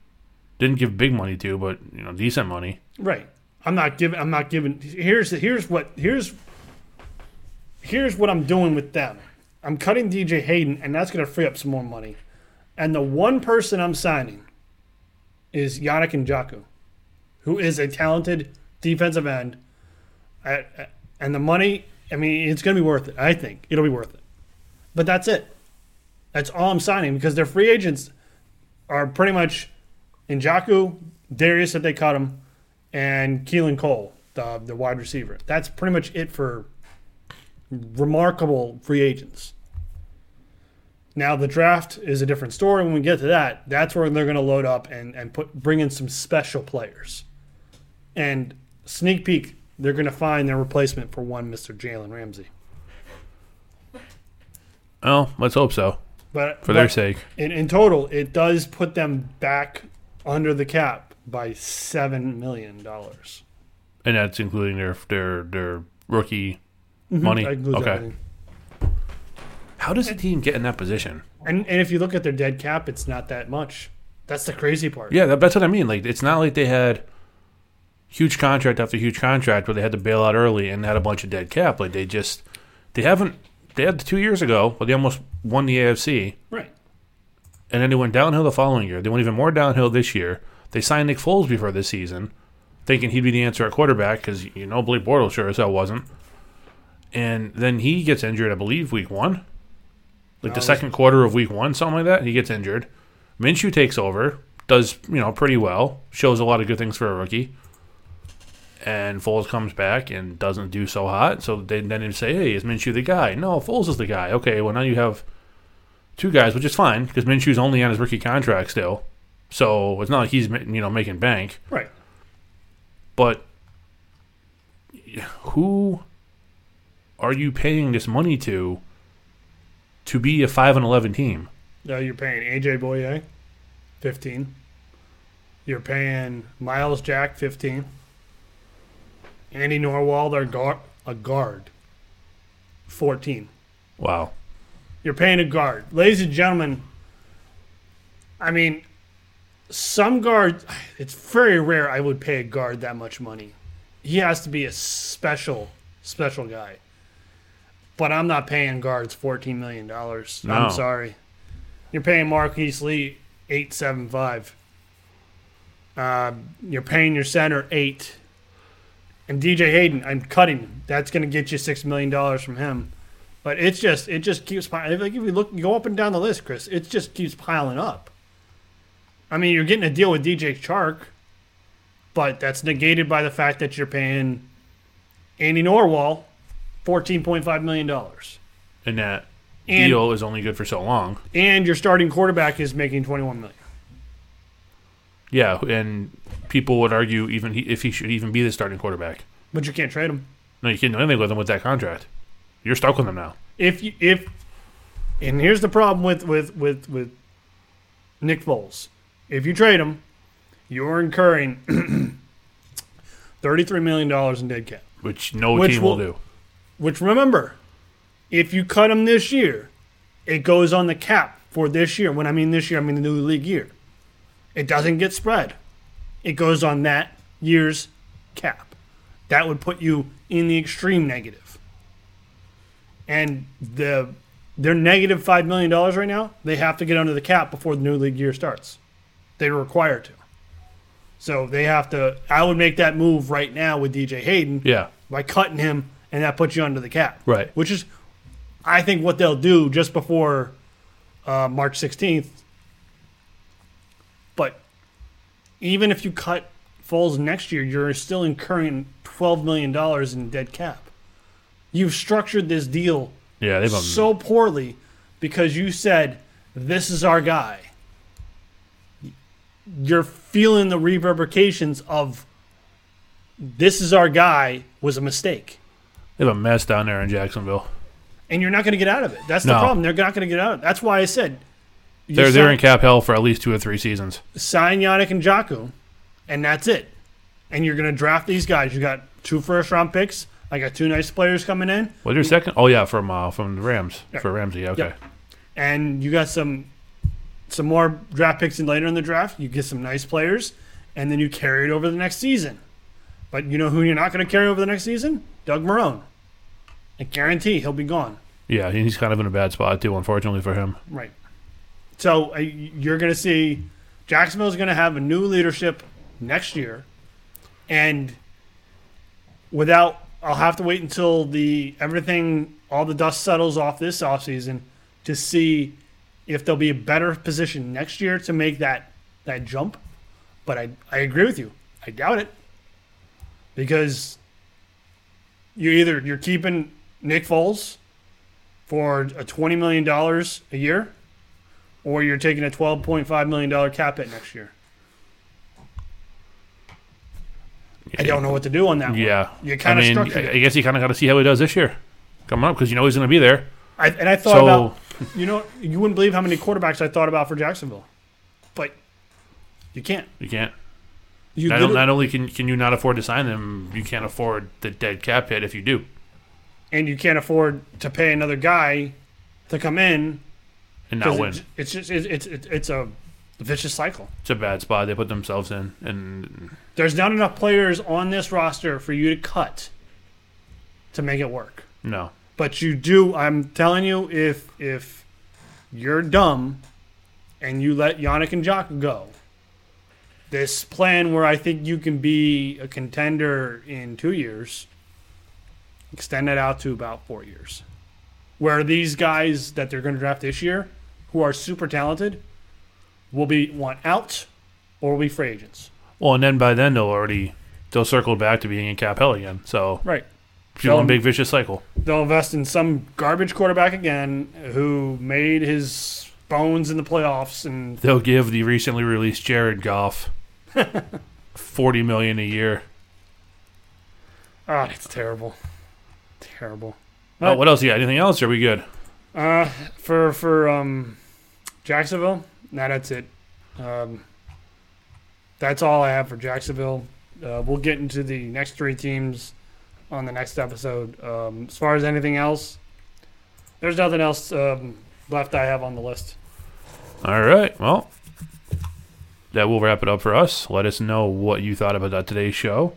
didn't give big money to, but you know, decent money. Right. I'm not giving. I'm not giving. Here's here's what here's here's what I'm doing with them. I'm cutting DJ Hayden, and that's going to free up some more money. And the one person I'm signing is Yannick Ngakoue, who is a talented defensive end. And the money, I mean, it's going to be worth it. I think it'll be worth it. But that's it. That's all I'm signing because their free agents are pretty much Ngakoue, Dareus if they cut him, and Keelan Cole, the the wide receiver. That's pretty much it for remarkable free agents. Now the draft is a different story. When we get to that, that's where they're going to load up and and put bring in some special players. And sneak peek, they're going to find their replacement for one Mr. Jalen Ramsey. Oh, let's hope so. But for but their sake, in, in total, it does put them back under the cap by seven million dollars. And that's including their their their rookie mm-hmm. money. Okay. Everything. How does a team get in that position? And and if you look at their dead cap, it's not that much. That's the crazy part. Yeah, that, that's what I mean. Like it's not like they had huge contract after huge contract where they had to bail out early and had a bunch of dead cap. Like they just they haven't they had two years ago, but they almost won the AFC. Right and then they went downhill the following year. They went even more downhill this year. They signed Nick Foles before this season, thinking he'd be the answer at quarterback because you know Blake Bortles sure as hell wasn't. And then he gets injured, I believe, week one, like the second quarter of week one, something like that. He gets injured. Minshew takes over, does you know pretty well, shows a lot of good things for a rookie. And Foles comes back and doesn't do so hot. So they then say, "Hey, is Minshew the guy?" No, Foles is the guy. Okay, well now you have two guys, which is fine because Minshew's only on his rookie contract still, so it's not like he's you know making bank. Right. But who are you paying this money to to be a five and eleven team? No, you're paying AJ Bouye, fifteen. You're paying Myles Jack, fifteen. Andy Norwell, a guard, a guard, fourteen. Wow. You're paying a guard. Ladies and gentlemen, I mean, some guards, it's very rare I would pay a guard that much money. He has to be a special, special guy. But I'm not paying guards fourteen million dollars. No. I'm sorry. You're paying Marquise Lee eight seven five. Uh, you're paying your center eight. And DJ Hayden, I'm cutting him. That's going to get you six million dollars from him. But it's just it just keeps piling. Like if you look, you go up and down the list, Chris. It just keeps piling up. I mean, you're getting a deal with DJ Chark, but that's negated by the fact that you're paying Andy Norwell $14.5 million. And that and, deal is only good for so long. And your starting quarterback is making $21 million. Yeah, and people would argue even he, if he should even be the starting quarterback. But you can't trade him. No, you can't do anything with him with that contract. You're stuck with him now. If you if and here's the problem with with with with Nick Foles. If you trade him, you're incurring thirty three million dollars in dead cap, which no which team will, will do. Which remember, if you cut him this year, it goes on the cap for this year. When I mean this year, I mean the new league year. It doesn't get spread. It goes on that year's cap. That would put you in the extreme negative. And the they're negative five million dollars right now. They have to get under the cap before the new league year starts. They're required to. So they have to. I would make that move right now with DJ Hayden Yeah, by cutting him, and that puts you under the cap. Right. Which is, I think, what they'll do just before uh, March 16th. But even if you cut Foles next year, you're still incurring $12 million in dead cap. You've structured this deal yeah, they've so poorly because you said, this is our guy. You're feeling the reverberations of this is our guy was a mistake. They have a mess down there in Jacksonville. and you're not going to get out of it. That's the No. problem. They're not going to get out of it. That's why I said you They're they're in cap hell for at least two or three seasons. sign Yannick Ngakoue, and that's it. And you're going to draft these guys. You got two first round picks. I got two nice players coming in, What's your second? Oh yeah, from uh, from the Rams for Ramsey. Okay, and you got some some more draft picks in later in the draft. You get some nice players, and then you carry it over the next season. But you know who you're not going to carry over the next season? Doug Marrone. I guarantee he'll be gone. yeah, he's kind of in a bad spot too, unfortunately for him. Right. So uh, you're going to see Jacksonville's going to have a new leadership next year, and without, I'll have to wait until the everything, all the dust settles off this offseason to see if there'll be a better position next year to make that that jump. But I I agree with you. I doubt it because you either you're keeping Nick Foles for a twenty million dollars a year, or you're taking a twelve point five million dollar cap hit next year. I don't know what to do on that one. Yeah, You I kinda I, it. I guess you kind of got to see how he does this year, coming up because you know he's going to be there. I, and I thought So about you know you wouldn't believe how many quarterbacks I thought about for Jacksonville, but you can't. you can't. You Not, not only can can you not afford to sign them, you can't afford the dead cap hit if you do, and you can't afford to pay another guy to come in and not win. it- it's just it's, it's it's it's a vicious cycle. It's a bad spot they put themselves in, and There's not enough players on this roster for you to cut to make it work. no, But you do. I'm telling you, if if you're dumb and you let Yannick Ngakoue go, this plan where I think you can be a contender in two years, extend that out to about four years. Where these guys that they're going to draft this year, who are super talented, will be want out or will be free agents. well, and then by then they'll already they'll circle back to being in cap hell again. So Right. So- big vicious cycle. they'll invest in some garbage quarterback again who made his bones in the playoffs and They'll give the recently released Jared Goff forty million a year. ah it's terrible terrible Oh, what else? Yeah, anything else? Are we good? uh for for um jacksonville nah, that's it um that's all i have for jacksonville uh, we'll get into the next three teams on the next episode um as far as anything else there's nothing else um, left i have on the list All right. Well, that will wrap it up for us. Let us know what you thought about that today's show.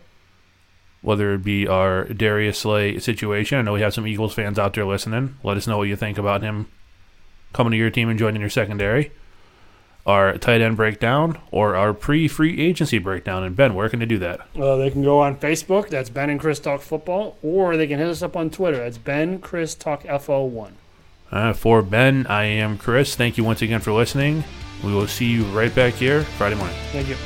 Whether it be our Darius Slay situation. I know we have some Eagles fans out there listening. Let us know what you think about him coming to your team and joining your secondary. Our tight end breakdown or our pre free agency breakdown. And Ben, where can they do that? Uh, they can go on Facebook. That's Ben and Chris Talk Football, or they can hit us up on Twitter. That's Ben Chris Talk FO1. Uh, for Ben, I am Chris. Thank you once again for listening. We will see you right back here Friday morning. Thank you.